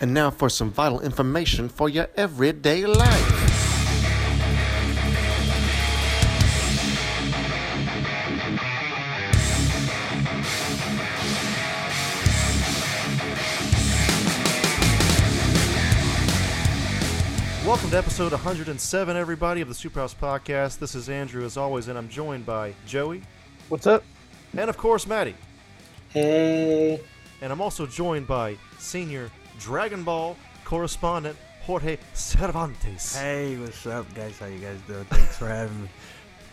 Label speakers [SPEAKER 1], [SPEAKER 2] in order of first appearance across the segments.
[SPEAKER 1] And now for some vital information for your everyday life.
[SPEAKER 2] Welcome to episode 107, everybody, of the Superhouse Podcast. This is Andrew, as always, and I'm joined by Joey
[SPEAKER 3] What's up?
[SPEAKER 2] and, of course, Maddie.
[SPEAKER 4] Hey.
[SPEAKER 2] And I'm also joined by senior Dragon Ball correspondent Jorge Cervantes.
[SPEAKER 3] Hey, what's up, guys? How you guys doing? Thanks for having me.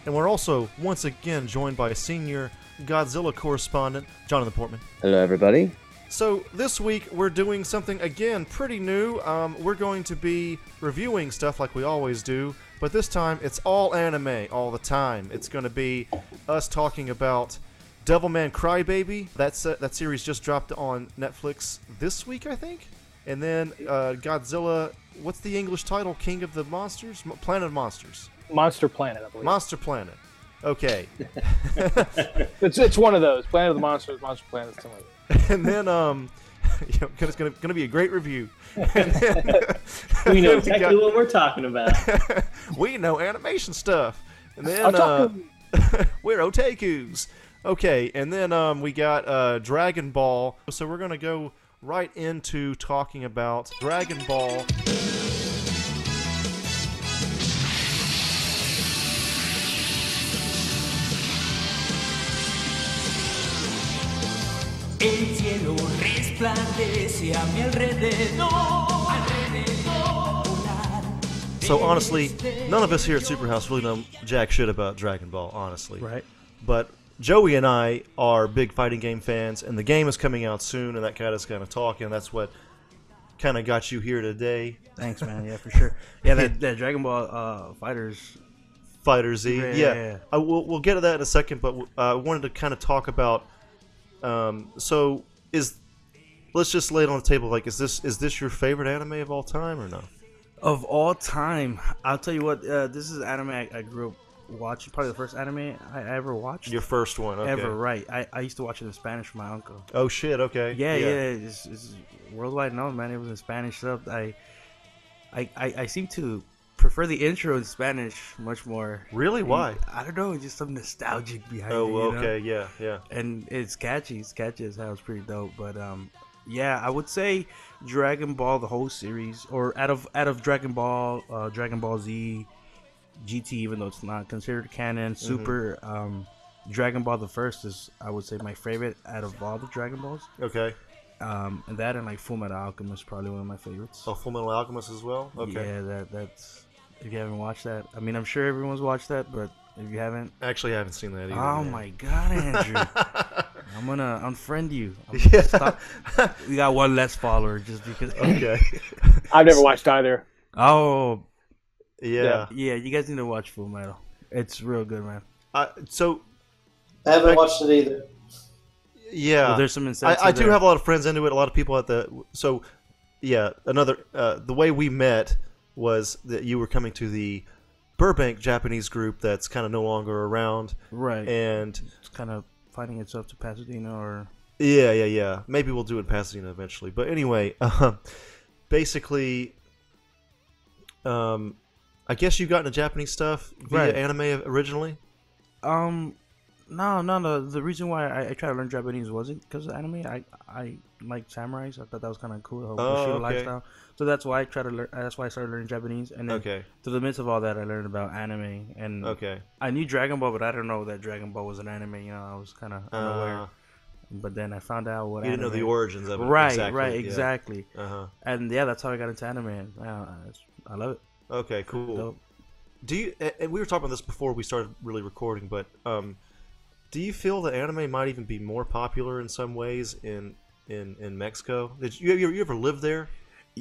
[SPEAKER 2] And we're also, once again, joined by a senior Godzilla correspondent Jonathan Portman.
[SPEAKER 4] Hello, everybody.
[SPEAKER 2] So this week we're doing something again pretty new. Um, we're going to be reviewing stuff like we always do, but this time it's all anime all the time. It's going to be us talking about Devilman Crybaby. That's uh, that series just dropped on Netflix this week, I think. And then uh, Godzilla. What's the English title? King of the Monsters? Planet of Monsters.
[SPEAKER 3] Monster Planet, I believe.
[SPEAKER 2] Monster Planet. Okay.
[SPEAKER 3] it's, it's one of those. Planet of the Monsters, Monster Planet, something like
[SPEAKER 2] and then um, you know, 'cause it's gonna gonna be a great review. Then,
[SPEAKER 5] We know
[SPEAKER 2] we
[SPEAKER 5] exactly
[SPEAKER 2] got-
[SPEAKER 5] what we're talking about.
[SPEAKER 2] we know animation stuff. And then uh, we're otakus. Okay, and then um, we got uh, Dragon Ball. So we're gonna go right into talking about Dragon Ball.
[SPEAKER 6] El cielo resplandece a mi alrededor, alrededor.
[SPEAKER 2] So honestly, none of us here at Superhouse really know jack shit about Dragon Ball. Honestly,
[SPEAKER 3] Right.
[SPEAKER 2] But Joey and I are big fighting game fans, and the game is coming out soon, and that kind got us kind of talking. That's what kind of got you here today.
[SPEAKER 3] Thanks, man. Yeah, for sure. Yeah, that, that Dragon Ball uh, Fighters.
[SPEAKER 2] Fighter Z.
[SPEAKER 3] Yeah,
[SPEAKER 2] Yeah,
[SPEAKER 3] yeah, yeah.
[SPEAKER 2] I, we'll, we'll get to that in a second, but uh, I wanted to kind of talk about. Um, so is let's just lay it on the table. Like, is this is this your favorite anime of all time or no?
[SPEAKER 3] Of all time, I'll tell you what, uh, this is anime I, I grew up watching. Probably the first anime I ever watched.
[SPEAKER 2] Your first one, okay.
[SPEAKER 3] Ever, right. I, I used to watch it in Spanish with my uncle.
[SPEAKER 2] Oh shit. Okay.
[SPEAKER 3] Yeah, yeah, it's, it's worldwide known, man. It was in Spanish stuff. I, I, I, I seem to prefer the intro in Spanish much more.
[SPEAKER 2] Really? Why?
[SPEAKER 3] I don't know, just some nostalgic behind it.
[SPEAKER 2] Oh,
[SPEAKER 3] know?
[SPEAKER 2] okay. Yeah, yeah.
[SPEAKER 3] And it's catchy. It's catchy as hell. It's pretty dope. But um, yeah, I would say Dragon Ball, the whole series, or out of out of Dragon Ball, uh, Dragon Ball Z, GT, even though it's not considered canon,
[SPEAKER 2] Mm-hmm.
[SPEAKER 3] Super. Um, Dragon Ball the first is I would say my favorite out of all the Dragon Balls.
[SPEAKER 2] Okay.
[SPEAKER 3] Um, and that and like Full Metal Alchemist probably one of my favorites.
[SPEAKER 2] Oh, Full Metal Alchemist as well. Okay.
[SPEAKER 3] Yeah, that that's if you haven't watched that. I mean, I'm sure everyone's watched that, but if you haven't,
[SPEAKER 2] Actually, I haven't seen that either.
[SPEAKER 3] oh
[SPEAKER 2] man.
[SPEAKER 3] my god, Andrew, I'm gonna unfriend you. I'm
[SPEAKER 2] Yeah.
[SPEAKER 3] Stop. We got one less follower just because.
[SPEAKER 2] Okay.
[SPEAKER 3] I've never watched either. Oh
[SPEAKER 2] yeah.
[SPEAKER 3] yeah, you guys need to watch Full Metal. It's real good, man.
[SPEAKER 2] Uh, so
[SPEAKER 5] I haven't
[SPEAKER 2] Like-
[SPEAKER 5] watched it either.
[SPEAKER 2] yeah,
[SPEAKER 3] Well, there's some
[SPEAKER 2] I. I do have a lot of friends into it. A lot of people at the so yeah. Another uh, the way we met was that you were coming to the Burbank Japanese group that's kind of no longer around,
[SPEAKER 3] right.
[SPEAKER 2] and
[SPEAKER 3] it's kind of finding itself to Pasadena or
[SPEAKER 2] yeah, yeah, yeah. Maybe we'll do it in Pasadena eventually. But anyway, um, basically, um, I guess you got into Japanese stuff via
[SPEAKER 3] Right.
[SPEAKER 2] anime originally.
[SPEAKER 3] Um, no, no, no. The reason why I, I tried to learn Japanese wasn't because of anime. I I like samurais. I thought that was kind of cool. The whole
[SPEAKER 2] Oh, okay.
[SPEAKER 3] lifestyle. So that's why I tried to learn. That's why I started learning Japanese. And then
[SPEAKER 2] Okay,
[SPEAKER 3] through the midst of all that, I learned about anime. And
[SPEAKER 2] okay.
[SPEAKER 3] I knew Dragon Ball, but I didn't know that Dragon Ball was an anime. You know, I was kind of unaware.
[SPEAKER 2] Uh,
[SPEAKER 3] but then I found out what
[SPEAKER 2] you didn't know the
[SPEAKER 3] anime-
[SPEAKER 2] origins of it.
[SPEAKER 3] Right,
[SPEAKER 2] exactly,
[SPEAKER 3] right,
[SPEAKER 2] yeah.
[SPEAKER 3] exactly.
[SPEAKER 2] Uh-huh.
[SPEAKER 3] And yeah, that's how I got into anime. And I love it.
[SPEAKER 2] Okay, cool.
[SPEAKER 3] Dope.
[SPEAKER 2] Do you? And we were talking about this before we started really recording, but um, do you feel that anime might even be more popular in some ways in in in Mexico? Did you you, you ever live there?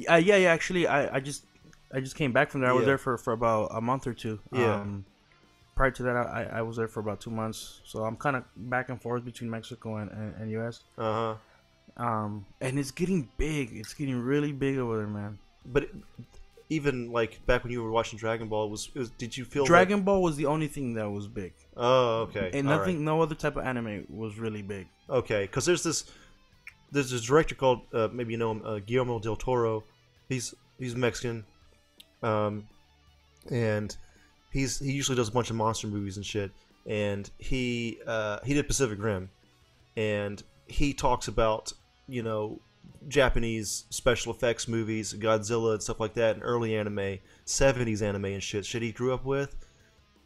[SPEAKER 3] Uh, yeah, yeah. Actually, I, I just I just came back from there. I was there for, for about a month or two.
[SPEAKER 2] Yeah.
[SPEAKER 3] Um, prior to that, I, I was there for about two months. So I'm kind of back and forth between Mexico and, and, and U.S.
[SPEAKER 2] Uh huh.
[SPEAKER 3] Um, and it's getting big. It's getting really big over there, man.
[SPEAKER 2] But it, even like back when you were watching Dragon Ball, was, was did you feel like-
[SPEAKER 3] Dragon Ball was the only thing that was big,
[SPEAKER 2] oh, okay.
[SPEAKER 3] and
[SPEAKER 2] all
[SPEAKER 3] nothing,
[SPEAKER 2] right.
[SPEAKER 3] no other type of anime was really big.
[SPEAKER 2] Okay, because there's this there's this director called uh, maybe you know him, uh, Guillermo del Toro. He's he's Mexican, um, and he's he usually does a bunch of monster movies and shit. And he uh, he did Pacific Rim, and he talks about you know Japanese special effects movies, Godzilla and stuff like that, and early anime, '70s anime and shit. Shit he grew up with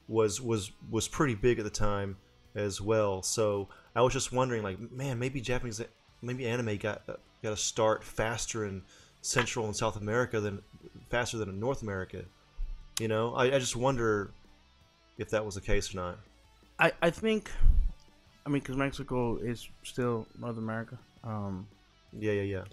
[SPEAKER 2] was was was pretty big at the time as well. So I was just wondering, like, man, maybe Japanese, maybe anime got got to start faster in Central and South America than faster than in North America. You know, I, I just wonder if that was the case or not.
[SPEAKER 3] I, I think, I mean, because Mexico is still North America. Um,
[SPEAKER 2] Yeah, yeah, yeah.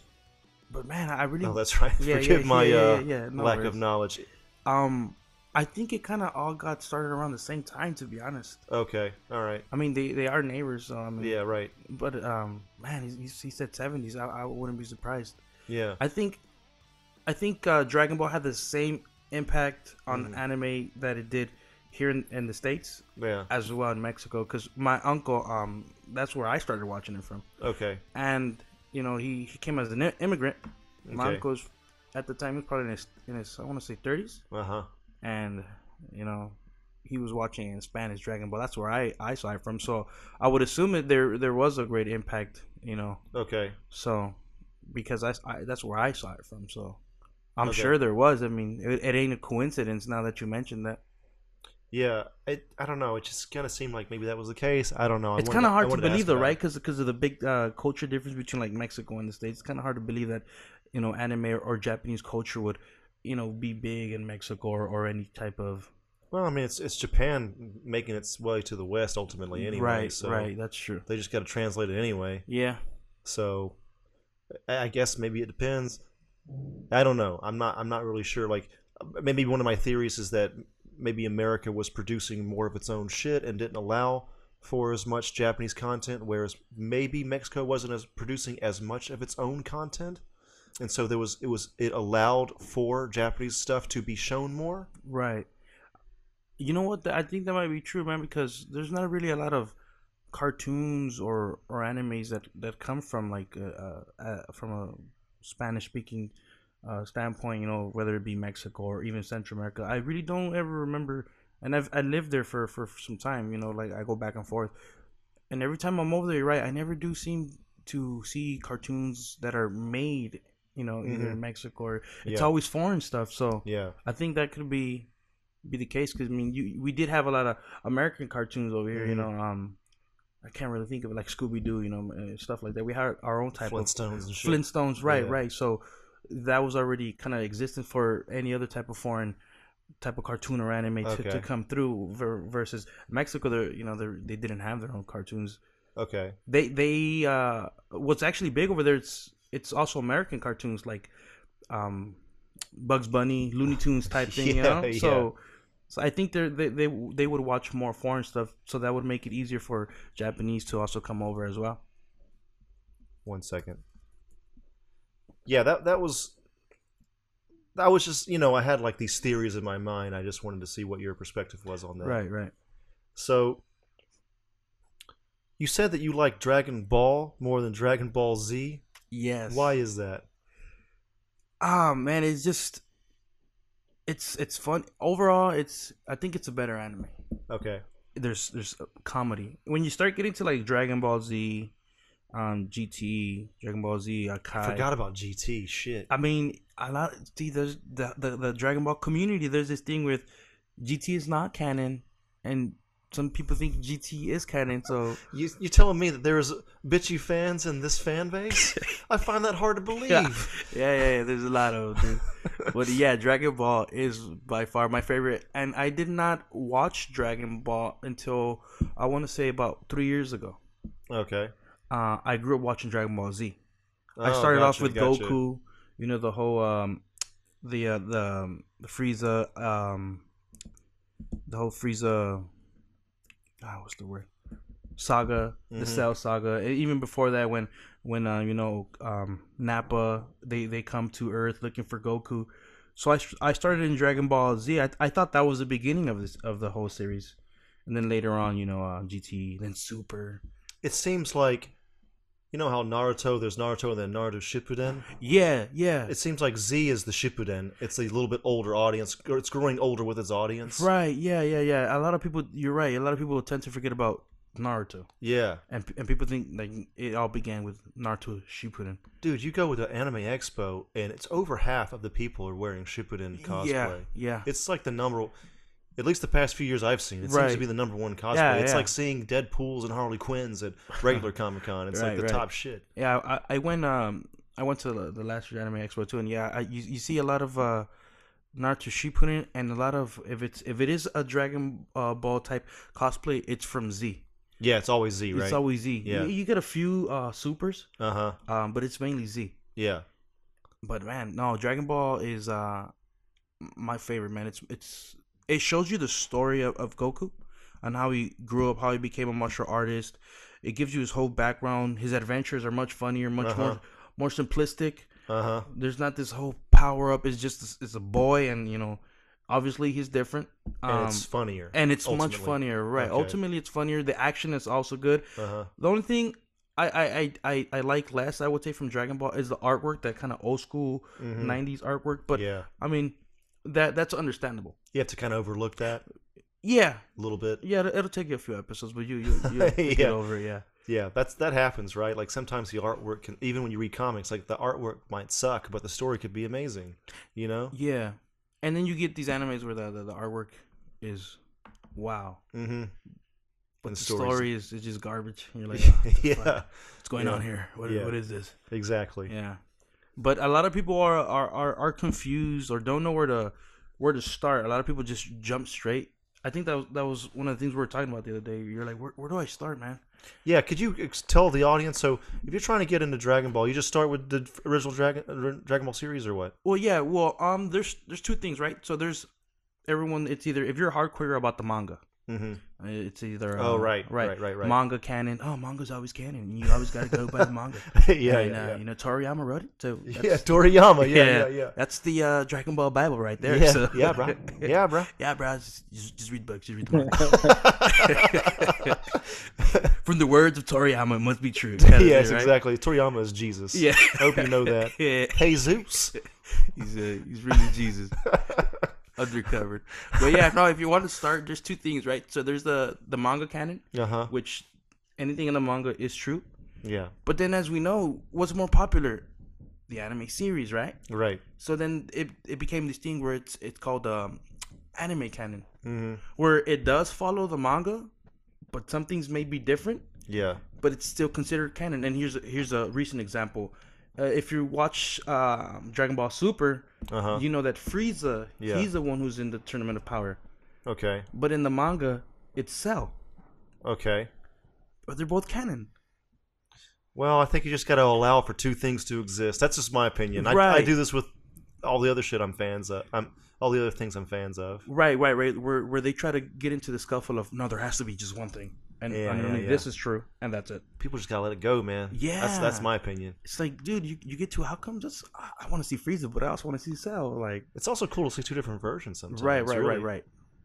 [SPEAKER 3] but man, I really
[SPEAKER 2] Oh, that's right.
[SPEAKER 3] Yeah,
[SPEAKER 2] Forgive
[SPEAKER 3] yeah,
[SPEAKER 2] my
[SPEAKER 3] yeah,
[SPEAKER 2] uh,
[SPEAKER 3] yeah, yeah, no
[SPEAKER 2] lack
[SPEAKER 3] worries.
[SPEAKER 2] of knowledge.
[SPEAKER 3] um, I think it kind of all got started around the same time. To be honest,
[SPEAKER 2] Okay, all right.
[SPEAKER 3] I mean they, they are neighbors. So I mean,
[SPEAKER 2] Yeah, right.
[SPEAKER 3] But um, man, he, he- he said seventies. I, I wouldn't be surprised.
[SPEAKER 2] Yeah,
[SPEAKER 3] I think, I think uh, Dragon Ball had the same impact on
[SPEAKER 2] Mm.
[SPEAKER 3] anime that it did here in, in the states
[SPEAKER 2] yeah.
[SPEAKER 3] as well in Mexico. Because my uncle, um, that's where I started watching it from,
[SPEAKER 2] Okay,
[SPEAKER 3] and you know he, he came as an immigrant. My
[SPEAKER 2] Okay.
[SPEAKER 3] was at the time he was probably in his, in his I want to say thirties,
[SPEAKER 2] uh huh.
[SPEAKER 3] and you know he was watching in Spanish Dragon Ball. That's where I, I saw it from. So I would assume that there there was a great impact. You know,
[SPEAKER 2] Okay,
[SPEAKER 3] so because I, I that's where I saw it from. So I'm
[SPEAKER 2] Okay.
[SPEAKER 3] sure there was. I mean, it, it ain't a coincidence now that you mentioned that.
[SPEAKER 2] Yeah. It, I don't know. It just kind of seemed like maybe that was the case. I don't know. I
[SPEAKER 3] it's kind of hard to believe though, right? Because of the big uh, culture difference between like Mexico and the states. It's kind of hard to believe that you know anime or, or Japanese culture would you know be big in Mexico or, or any type of
[SPEAKER 2] Well, I mean, it's it's Japan making its way to the west ultimately, anyway.
[SPEAKER 3] right,
[SPEAKER 2] so
[SPEAKER 3] right. That's true.
[SPEAKER 2] They just got to translate it anyway.
[SPEAKER 3] Yeah,
[SPEAKER 2] So, I I guess maybe it depends. I don't know. I'm not. I'm not really sure. Like, maybe one of my theories is that maybe America was producing more of its own shit and didn't allow for as much Japanese content, whereas maybe Mexico wasn't as producing as much of its own content, and so there was it was it allowed for Japanese stuff to be shown more.
[SPEAKER 3] right. You know what? I think that might be true, man. Because there's not really a lot of cartoons or or animes that that come from like uh, uh, uh, from a Spanish speaking uh, standpoint. You know, whether it be Mexico or even Central America. I really don't ever remember. And I've I lived there for, for some time. You know, like I go back and forth, and every time I'm over there, right, I never do seem to see cartoons that are made. You know, either in Mexico or it's
[SPEAKER 2] Yeah.
[SPEAKER 3] always foreign stuff. So
[SPEAKER 2] Yeah.
[SPEAKER 3] I think that could be be the case because I mean, you we did have a lot of American cartoons over here. You
[SPEAKER 2] Mhm.
[SPEAKER 3] know, um, I can't really think of it like Scooby Doo, you know, stuff like that. We had our own type of
[SPEAKER 2] Flintstones and
[SPEAKER 3] of
[SPEAKER 2] shit.
[SPEAKER 3] Flintstones, right,
[SPEAKER 2] Yeah.
[SPEAKER 3] right. So that was already kind of existent for any other type of foreign type of cartoon or anime to,
[SPEAKER 2] Okay.
[SPEAKER 3] to come through ver- versus Mexico. They you know they they didn't have their own cartoons.
[SPEAKER 2] Okay.
[SPEAKER 3] They they uh, what's actually big over there. It's it's also American cartoons like um, Bugs Bunny, Looney Tunes type thing. you
[SPEAKER 2] Yeah,
[SPEAKER 3] know,
[SPEAKER 2] yeah.
[SPEAKER 3] so so I think they're, they they they would watch more foreign stuff, so that would make it easier for Japanese to also come over as well.
[SPEAKER 2] One second. Yeah, that that was. That was just you know I had like these theories in my mind. I just wanted to see what your perspective was on that.
[SPEAKER 3] Right, right.
[SPEAKER 2] So. You said that you like Dragon Ball more than Dragon Ball Z.
[SPEAKER 3] Yes.
[SPEAKER 2] Why is that?
[SPEAKER 3] Ah, man, it's just it's it's fun overall. It's I think it's a better anime.
[SPEAKER 2] Okay.
[SPEAKER 3] There's there's comedy when you start getting to like Dragon Ball Z, um, GT, Dragon Ball Z, Kai.
[SPEAKER 2] Forgot about GT. Shit.
[SPEAKER 3] I mean, a lot. See, there's the, the the Dragon Ball community. There's this thing with GT is not canon, and some people think GT is canon. So
[SPEAKER 2] You you telling me that there's bitchy fans in this fan base? I find that hard to believe.
[SPEAKER 3] yeah, yeah, yeah, yeah, There's a lot of them, but yeah, Dragon Ball is by far my favorite, and I did not watch Dragon Ball until I want to say about three years ago.
[SPEAKER 2] Okay.
[SPEAKER 3] Uh, I grew up watching Dragon Ball Z. I
[SPEAKER 2] Oh,
[SPEAKER 3] started off with
[SPEAKER 2] gotcha.
[SPEAKER 3] Goku. You know the whole um, the uh, the um, the Frieza um, the whole Frieza. Ah, what's the word? Saga, the
[SPEAKER 2] Mhm.
[SPEAKER 3] Cell Saga. And even before that, when when uh, you know um, Nappa, they they come to Earth looking for Goku. So I, I started in Dragon Ball Z. I, I thought that was the beginning of this of the whole series, and then later on, you know, uh, GT, then Super.
[SPEAKER 2] It seems like You know how Naruto, there's Naruto and then Naruto Shippuden.
[SPEAKER 3] Yeah, yeah.
[SPEAKER 2] It seems like Z is the Shippuden. It's a little bit older audience. or It's growing older with its audience.
[SPEAKER 3] right. Yeah, yeah, yeah. A lot of people. You're right. A lot of people tend to forget about Naruto,
[SPEAKER 2] Yeah,
[SPEAKER 3] and and people think like it all began with Naruto Shippuden.
[SPEAKER 2] dude, you go with the Anime Expo, and it's over half of the people are wearing Shippuden cosplay.
[SPEAKER 3] Yeah, yeah.
[SPEAKER 2] It's like the number. At least the past few years I've seen, it seems to be the number one cosplay.
[SPEAKER 3] Yeah,
[SPEAKER 2] it's
[SPEAKER 3] yeah.
[SPEAKER 2] like seeing Deadpool's and Harley Quinn's at regular Comic Con. It's like the
[SPEAKER 3] right.
[SPEAKER 2] top shit.
[SPEAKER 3] Yeah, I, I went um I went to the, the last year anime expo too, and yeah, I, you, you see a lot of uh Naruto Shippuden and a lot of if it's if it is a Dragon uh, Ball type cosplay, it's from Z.
[SPEAKER 2] Yeah, it's always Z, right?
[SPEAKER 3] It's always Z.
[SPEAKER 2] Yeah.
[SPEAKER 3] You, you get a few uh supers,
[SPEAKER 2] uh huh.
[SPEAKER 3] um, but it's mainly Z.
[SPEAKER 2] Yeah.
[SPEAKER 3] But man, no, Dragon Ball is uh my favorite man. It's it's it shows you the story of, of Goku and how he grew up, how he became a martial artist. It gives you his whole background. His adventures are much funnier, much
[SPEAKER 2] Uh-huh.
[SPEAKER 3] more more simplistic.
[SPEAKER 2] Uh huh.
[SPEAKER 3] There's not this whole power up. It's just it's a boy, and you know, obviously he's different.
[SPEAKER 2] And
[SPEAKER 3] Um,
[SPEAKER 2] it's funnier.
[SPEAKER 3] and it's much funnier, right?
[SPEAKER 2] Okay.
[SPEAKER 3] Ultimately, it's funnier. The action is also good.
[SPEAKER 2] Uh huh.
[SPEAKER 3] The only thing I I, I, I, like less, I would say, from Dragon Ball is the artwork, that kind of old school '90s artwork. But
[SPEAKER 2] Mm-hmm. yeah,
[SPEAKER 3] I mean, that that's understandable.
[SPEAKER 2] you have to kind of overlook that
[SPEAKER 3] Yeah,
[SPEAKER 2] a little bit.
[SPEAKER 3] yeah, it'll, take you a few episodes, but you you, you you get over it. Yeah,
[SPEAKER 2] Yeah, that's that happens, right? Like sometimes the artwork can, even when you read comics, like the artwork might suck, but the story could be amazing. You know?
[SPEAKER 3] yeah. And then you get these animes where the the, the artwork is wow,
[SPEAKER 2] Mm-hmm.
[SPEAKER 3] but
[SPEAKER 2] And
[SPEAKER 3] the
[SPEAKER 2] stories-
[SPEAKER 3] story is, is just garbage. And you're like, oh, the fuck?
[SPEAKER 2] yeah,
[SPEAKER 3] what's going
[SPEAKER 2] Yeah.
[SPEAKER 3] on here? What,
[SPEAKER 2] Yeah.
[SPEAKER 3] what is this?
[SPEAKER 2] exactly.
[SPEAKER 3] Yeah, but a lot of people are, are are are confused or don't know where to where to start. A lot of people just jump straight. I think that was that was one of the things we were talking about the other day. You're like, where, where do I start, man?
[SPEAKER 2] Yeah, could you ex- tell the audience? So, if you're trying to get into Dragon Ball, you just start with the original Dragon Dragon Ball series, or what?
[SPEAKER 3] Well, yeah. Well, um, there's there's two things, right? So there's everyone. It's either if you're hardcore about the manga,
[SPEAKER 2] Mm-hmm.
[SPEAKER 3] it's either
[SPEAKER 2] Oh,
[SPEAKER 3] uh,
[SPEAKER 2] right, right, right, right.
[SPEAKER 3] manga canon. Oh, manga's always canon. You always got to go by the manga.
[SPEAKER 2] yeah,
[SPEAKER 3] and,
[SPEAKER 2] yeah,
[SPEAKER 3] uh,
[SPEAKER 2] yeah.
[SPEAKER 3] You know, Toriyama wrote it, so
[SPEAKER 2] yeah, Toriyama. Yeah, yeah, yeah.
[SPEAKER 3] That's the uh, Dragon Ball Bible right there.
[SPEAKER 2] Yeah,
[SPEAKER 3] so.
[SPEAKER 2] yeah, bro. Yeah, bro.
[SPEAKER 3] Yeah, bro. Just, just, just read books. Just read the manga. From the words of Toriyama, it must be true.
[SPEAKER 2] Yes,
[SPEAKER 3] thing, right?
[SPEAKER 2] exactly. Toriyama is Jesus.
[SPEAKER 3] Yeah.
[SPEAKER 2] I hope you know that.
[SPEAKER 3] Yeah.
[SPEAKER 2] Hey, Zeus.
[SPEAKER 3] He's uh, he's really Jesus. Undercovered. But yeah, no. If you want to start, there's two things, right? So there's the the manga canon,
[SPEAKER 2] Uh huh.
[SPEAKER 3] which anything in the manga is true.
[SPEAKER 2] Yeah.
[SPEAKER 3] But then, as we know, what's more popular? The anime series, right?
[SPEAKER 2] Right.
[SPEAKER 3] So then it it became this thing where it's it's called um, anime canon,
[SPEAKER 2] Mm-hmm.
[SPEAKER 3] where it does follow the manga, but some things may be different,
[SPEAKER 2] Yeah.
[SPEAKER 3] but it's still considered canon. And here's a, here's a recent example. Uh, if you watch uh, Dragon Ball Super,
[SPEAKER 2] Uh huh.
[SPEAKER 3] you know that Frieza,
[SPEAKER 2] Yeah.
[SPEAKER 3] he's the one who's in the Tournament of Power.
[SPEAKER 2] Okay.
[SPEAKER 3] But in the manga, it's Cell.
[SPEAKER 2] Okay.
[SPEAKER 3] But they're both canon.
[SPEAKER 2] Well, I think you just got to allow for two things to exist. That's just my opinion. I, I do this with all the other shit I'm fans of. I'm all the other things I'm fans of.
[SPEAKER 3] Right, right, right. Where where they try to get into the scuffle of no, there has to be just one thing, and
[SPEAKER 2] Yeah,
[SPEAKER 3] underneath
[SPEAKER 2] yeah, yeah.
[SPEAKER 3] this is true, and that's it.
[SPEAKER 2] People just gotta let it go, man. That's that's my opinion.
[SPEAKER 3] It's like, dude, you, you get to how come just I, I want to see Frieza, but I also want to see Cell. Like,
[SPEAKER 2] It's also cool to see two different versions sometimes.
[SPEAKER 3] right, right,
[SPEAKER 2] really.
[SPEAKER 3] right, right.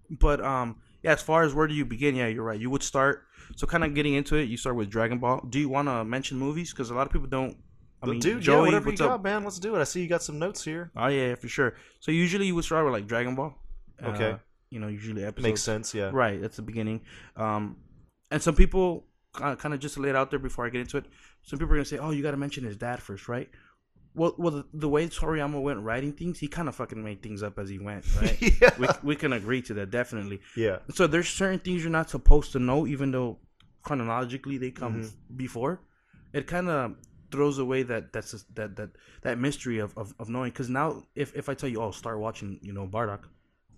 [SPEAKER 3] But um, yeah, as far as where do you begin? Yeah, you're right. You would start. So kind of getting into it, you start with Dragon Ball. Do you want to mention movies? Because a lot of people don't. I mean,
[SPEAKER 2] dude,
[SPEAKER 3] Joey,
[SPEAKER 2] yeah, whatever you got,
[SPEAKER 3] up?
[SPEAKER 2] man. Let's do it. I see you got some notes here.
[SPEAKER 3] Oh yeah, yeah, for sure. So usually you would start with like Dragon Ball.
[SPEAKER 2] Okay.
[SPEAKER 3] Uh, you know, usually episodes.
[SPEAKER 2] Makes sense, yeah.
[SPEAKER 3] Right, that's the beginning. Um, and some people kind of just lay it out there before I get into it. Some people are gonna say, "Oh, you got to mention his dad first, right?" Well, well, the, the way Toriyama went writing things, he kind of fucking made things up as he went, right?
[SPEAKER 2] yeah.
[SPEAKER 3] we we can agree to that definitely.
[SPEAKER 2] yeah.
[SPEAKER 3] So there's certain things you're not supposed to know, even though chronologically they come
[SPEAKER 2] Mm-hmm.
[SPEAKER 3] before. It kind of throws away that that's that that that mystery of of, of knowing. Because now, if if I tell you, oh, start watching, you know, Bardock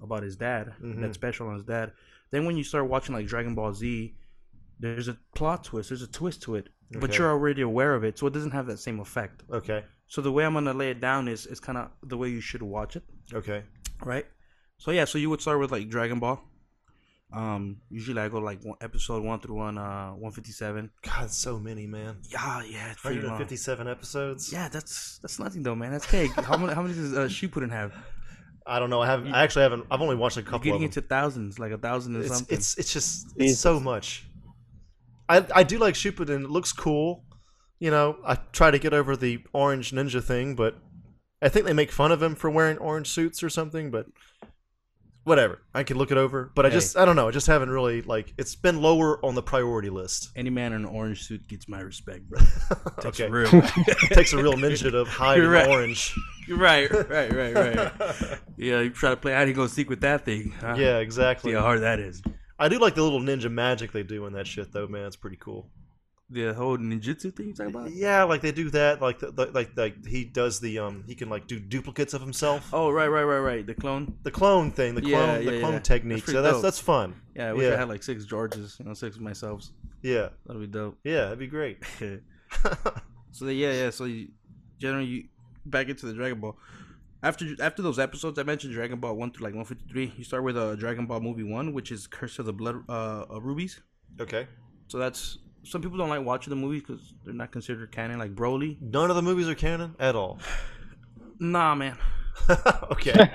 [SPEAKER 3] about his dad,
[SPEAKER 2] Mhm.
[SPEAKER 3] that special on his dad, then when you start watching like Dragon Ball Z, there's a plot twist, there's a twist to it, but you're already aware of it, so it doesn't have that same effect.
[SPEAKER 2] Okay.
[SPEAKER 3] So the way I'm gonna lay it down is is kind of the way you should watch it
[SPEAKER 2] Okay.
[SPEAKER 3] right? So yeah, so you would start with like Dragon Ball. Um, usually I go like one, episode one through one, uh, one fifty seven.
[SPEAKER 2] God, so many, man.
[SPEAKER 3] Yeah, yeah, it's pretty long.
[SPEAKER 2] 157 episodes.
[SPEAKER 3] Yeah, that's that's nothing though, man. That's cake. how many how many does uh, Shippuden have?
[SPEAKER 2] I don't know. I haven't. I actually haven't. I've only watched a
[SPEAKER 3] You're
[SPEAKER 2] couple
[SPEAKER 3] getting
[SPEAKER 2] of them.
[SPEAKER 3] into thousands, like a thousand or
[SPEAKER 2] it's,
[SPEAKER 3] something.
[SPEAKER 2] it's it's just it's
[SPEAKER 5] Jesus.
[SPEAKER 2] so much. I I do like Shippuden. It looks cool. you know, I try to get over the orange ninja thing, but I think they make fun of him for wearing orange suits or something. But whatever, I can look it over. But I
[SPEAKER 3] Hey.
[SPEAKER 2] just, I don't know, I just haven't really like. It's been lower on the priority list.
[SPEAKER 3] Any man in an orange suit gets my respect, bro. Takes
[SPEAKER 2] Okay.
[SPEAKER 3] real.
[SPEAKER 2] It takes a real ninja to hide
[SPEAKER 3] You're
[SPEAKER 2] in
[SPEAKER 3] right.
[SPEAKER 2] orange.
[SPEAKER 3] You're right, right, right, right. yeah, you try to play hide and go seek with that thing. Huh?
[SPEAKER 2] Yeah,
[SPEAKER 3] See
[SPEAKER 2] exactly.
[SPEAKER 3] how hard that is.
[SPEAKER 2] I do like the little ninja magic they do in that shit, though, man. It's pretty cool.
[SPEAKER 3] The whole ninjutsu thing you talking about?
[SPEAKER 2] Yeah, like they do that. Like, the, the, like, like he does the um, he can like do duplicates of himself.
[SPEAKER 3] Oh, right, right, right, right. The clone.
[SPEAKER 2] The clone thing, the clone,
[SPEAKER 3] Yeah,
[SPEAKER 2] the clone
[SPEAKER 3] yeah.
[SPEAKER 2] technique.
[SPEAKER 3] That's
[SPEAKER 2] so that's
[SPEAKER 3] dope.
[SPEAKER 2] that's fun.
[SPEAKER 3] Yeah, I wish
[SPEAKER 2] Yeah.
[SPEAKER 3] I had like six Georges, you know, six myself.
[SPEAKER 2] Yeah,
[SPEAKER 3] That'd be dope.
[SPEAKER 2] yeah, that'd be great.
[SPEAKER 3] so yeah, yeah. So you, generally, you, back into the Dragon Ball. After after those episodes, I mentioned Dragon Ball one through like one fifty three. You start with uh, Dragon Ball movie one, which is Curse of the Blood uh, uh, Rubies.
[SPEAKER 2] okay.
[SPEAKER 3] So that's some people don't like watching the movies because they're not considered canon, like Broly.
[SPEAKER 2] None of the movies are canon at all.
[SPEAKER 3] Nah, man.
[SPEAKER 2] okay.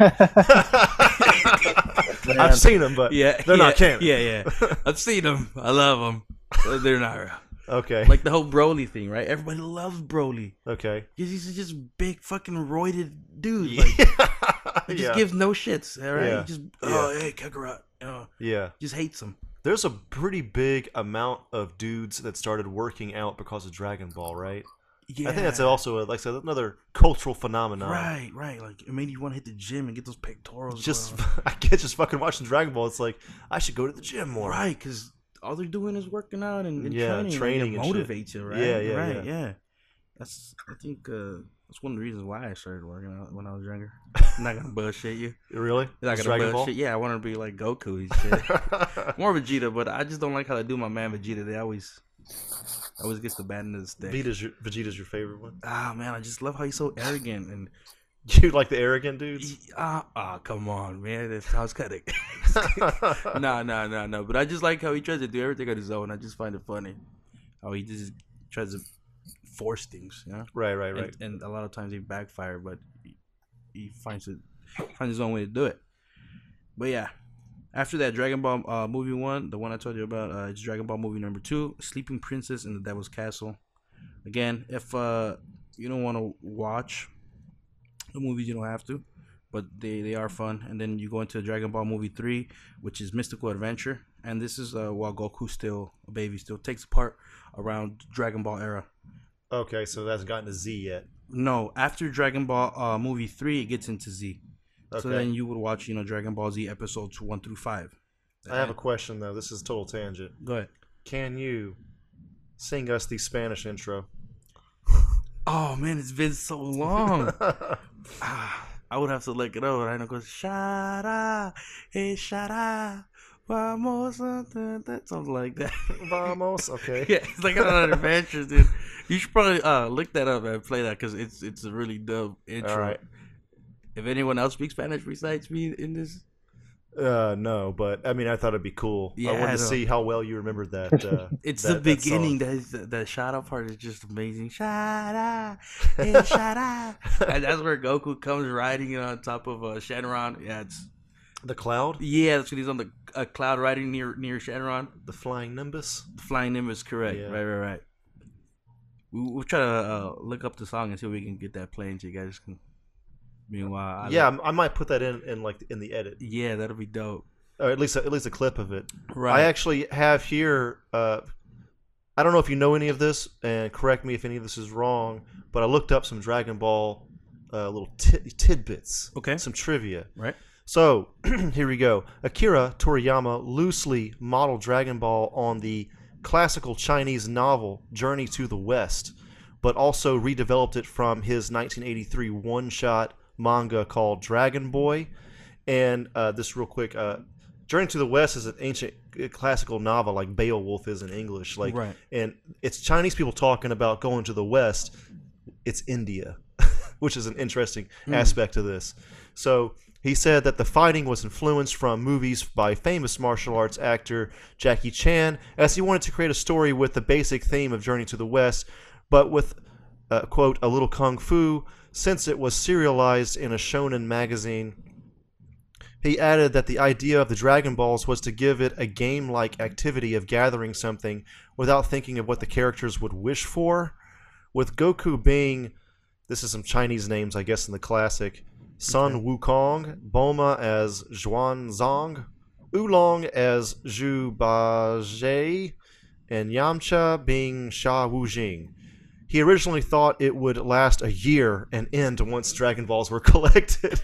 [SPEAKER 2] I've seen them, but
[SPEAKER 3] Yeah,
[SPEAKER 2] they're
[SPEAKER 3] yeah,
[SPEAKER 2] not canon.
[SPEAKER 3] Yeah, yeah. I've seen them. I love them. But they're not real.
[SPEAKER 2] Okay.
[SPEAKER 3] Like the whole Broly thing, right? Everybody loves Broly.
[SPEAKER 2] okay.
[SPEAKER 3] He's he's just big fucking roided dude. Like, he just
[SPEAKER 2] yeah.
[SPEAKER 3] gives no shits. All right,
[SPEAKER 2] Yeah.
[SPEAKER 3] he just oh hey Kakarot, uh,
[SPEAKER 2] yeah.
[SPEAKER 3] just hates him.
[SPEAKER 2] There's a pretty big amount of dudes that started working out because of Dragon Ball, right?
[SPEAKER 3] Yeah,
[SPEAKER 2] I think that's also a, like I said, another cultural phenomenon.
[SPEAKER 3] right, right. Like it made you want to hit the gym and get those pectorals.
[SPEAKER 2] Just
[SPEAKER 3] going.
[SPEAKER 2] I get just fucking watching Dragon Ball. It's like I should go to the gym more.
[SPEAKER 3] right, because all they're doing is working out and, and
[SPEAKER 2] Yeah,
[SPEAKER 3] training.
[SPEAKER 2] training
[SPEAKER 3] and motivates you, right?
[SPEAKER 2] Yeah, yeah,
[SPEAKER 3] right,
[SPEAKER 2] yeah.
[SPEAKER 3] That's I think uh, that's one of the reasons why I started working out when I was younger. I'm not gonna bullshit you.
[SPEAKER 2] Really?
[SPEAKER 3] I'm not gonna
[SPEAKER 2] Dragon
[SPEAKER 3] bullshit. Yeah, I want to be like Goku and shit. More Vegeta, but I just don't like how they do my man Vegeta. They always always gets the bad end of the stick.
[SPEAKER 2] Vegeta's your, Vegeta's your favorite one.
[SPEAKER 3] Ah man, I just love how he's so arrogant and
[SPEAKER 2] You like the arrogant dudes?
[SPEAKER 3] ah ah come on man, that's how it's cutting. no no no no, but I just like how he tries to do everything on his own. I just find it funny how he just tries to force things, you know.
[SPEAKER 2] Right, right, right.
[SPEAKER 3] And, and a lot of times he backfire, but he, he finds it finds his own way to do it. But yeah, after that Dragon Ball uh, movie one, the one I told you about, uh, it's Dragon Ball movie number two, Sleeping Princess in the Devil's Castle. Again, if uh, you don't want to watch the movies, you don't have to, but they, they are fun. And then you go into Dragon Ball movie three, which is Mystical Adventure, and this is uh, while goku still a baby, still takes part around Dragon Ball era.
[SPEAKER 2] Okay, so that's gotten to Z yet.
[SPEAKER 3] No, after Dragon Ball uh, movie three, it gets into Z.
[SPEAKER 2] Okay.
[SPEAKER 3] So then you would watch, you know, Dragon Ball Z episodes one through five.
[SPEAKER 2] I have a question though. This is a total tangent.
[SPEAKER 3] Go ahead.
[SPEAKER 2] Can you sing us the Spanish intro?
[SPEAKER 3] Oh man, it's been so long. Ah, I would have to look it up. I know goes shara, hey shara, vamos a da- da," something like that.
[SPEAKER 2] Vamos. Okay.
[SPEAKER 3] yeah, it's like another adventure, dude. You should probably uh look that up and play that because it's it's a really dope intro.
[SPEAKER 2] All right.
[SPEAKER 3] If anyone else speaks Spanish besides me in this,
[SPEAKER 2] Uh, no, but I mean, I thought it'd be cool.
[SPEAKER 3] Yeah,
[SPEAKER 2] I wanted
[SPEAKER 3] I
[SPEAKER 2] to see how well you remembered that. Uh,
[SPEAKER 3] It's
[SPEAKER 2] that-
[SPEAKER 3] the
[SPEAKER 2] that song.
[SPEAKER 3] beginning. That is the, the shada part is just amazing. Shada, hey shada, and that's where Goku comes riding on top of uh, Shenron. Yeah, it's
[SPEAKER 2] The cloud,
[SPEAKER 3] yeah. That's when he's on the uh, cloud riding near near Shenron.
[SPEAKER 2] the flying nimbus.
[SPEAKER 3] The flying nimbus, correct?
[SPEAKER 2] Yeah.
[SPEAKER 3] Right, right, right. We, we'll try to uh, look up the song and see if we can get that playing so you guys can. Meanwhile, I
[SPEAKER 2] yeah, I might put that in in like in the edit,
[SPEAKER 3] yeah, that'll be dope.
[SPEAKER 2] or at least at least a clip of it.
[SPEAKER 3] Right.
[SPEAKER 2] I actually have here. Uh, I don't know if you know any of this, and correct me if any of this is wrong. But I looked up some Dragon Ball uh, little ti- tidbits.
[SPEAKER 3] Okay.
[SPEAKER 2] Some trivia.
[SPEAKER 3] right.
[SPEAKER 2] So here we go. Akira Toriyama loosely modeled Dragon Ball on the classical Chinese novel Journey to the West, but also redeveloped it from his 1983 one-shot manga called Dragon Boy. And uh, this real quick, uh, Journey to the West is an ancient uh, classical novel like Beowulf is in English, like,
[SPEAKER 3] Right.
[SPEAKER 2] and it's Chinese people talking about going to the West. It's India, which is an interesting aspect to this. So he said that the fighting was influenced from movies by famous martial arts actor Jackie Chan, as he wanted to create a story with the basic theme of Journey to the West, but with, uh, quote, a little kung fu, since it was serialized in a shonen magazine. He added that the idea of the Dragon Balls was to give it a game like activity of gathering something without thinking of what the characters would wish for, with Goku being this is some Chinese names, I guess, in the classic. Sun Wukong, Bulma as Xuanzang, Oolong as Zhu Bajie, and Yamcha being Sha Wujing. He originally thought it would last a year and end once Dragon Balls were collected.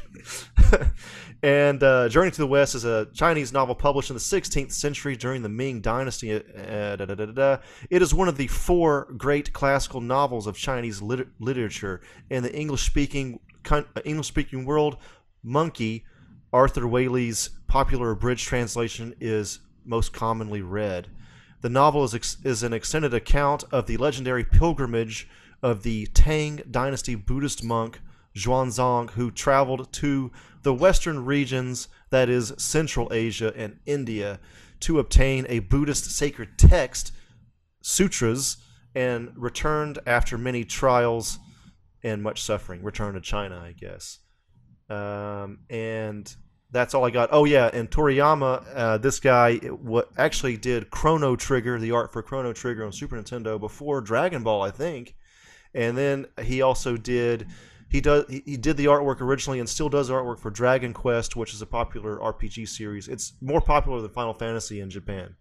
[SPEAKER 2] and uh, Journey to the West is a Chinese novel published in the 16th century during the Ming Dynasty. Uh, da, da, da, da. It is one of the four great classical novels of Chinese lit- literature in the English-speaking uh, English-speaking world. Monkey, Arthur Waley's popular abridged translation, is most commonly read. The novel is, ex- is an extended account of the legendary pilgrimage of the Tang Dynasty Buddhist monk Xuanzang, who traveled to the western regions, that is, Central Asia and India, to obtain a Buddhist sacred text, sutras, and returned after many trials and much suffering. Returned to China, I guess. Um, and that's all I got. Oh yeah, and Toriyama, uh, this guy, what actually did Chrono Trigger, the art for Chrono Trigger on Super Nintendo before Dragon Ball, I think. And then he also did he does he, did the artwork originally and still does artwork for Dragon Quest, which is a popular RPG series. It's more popular than Final Fantasy in Japan.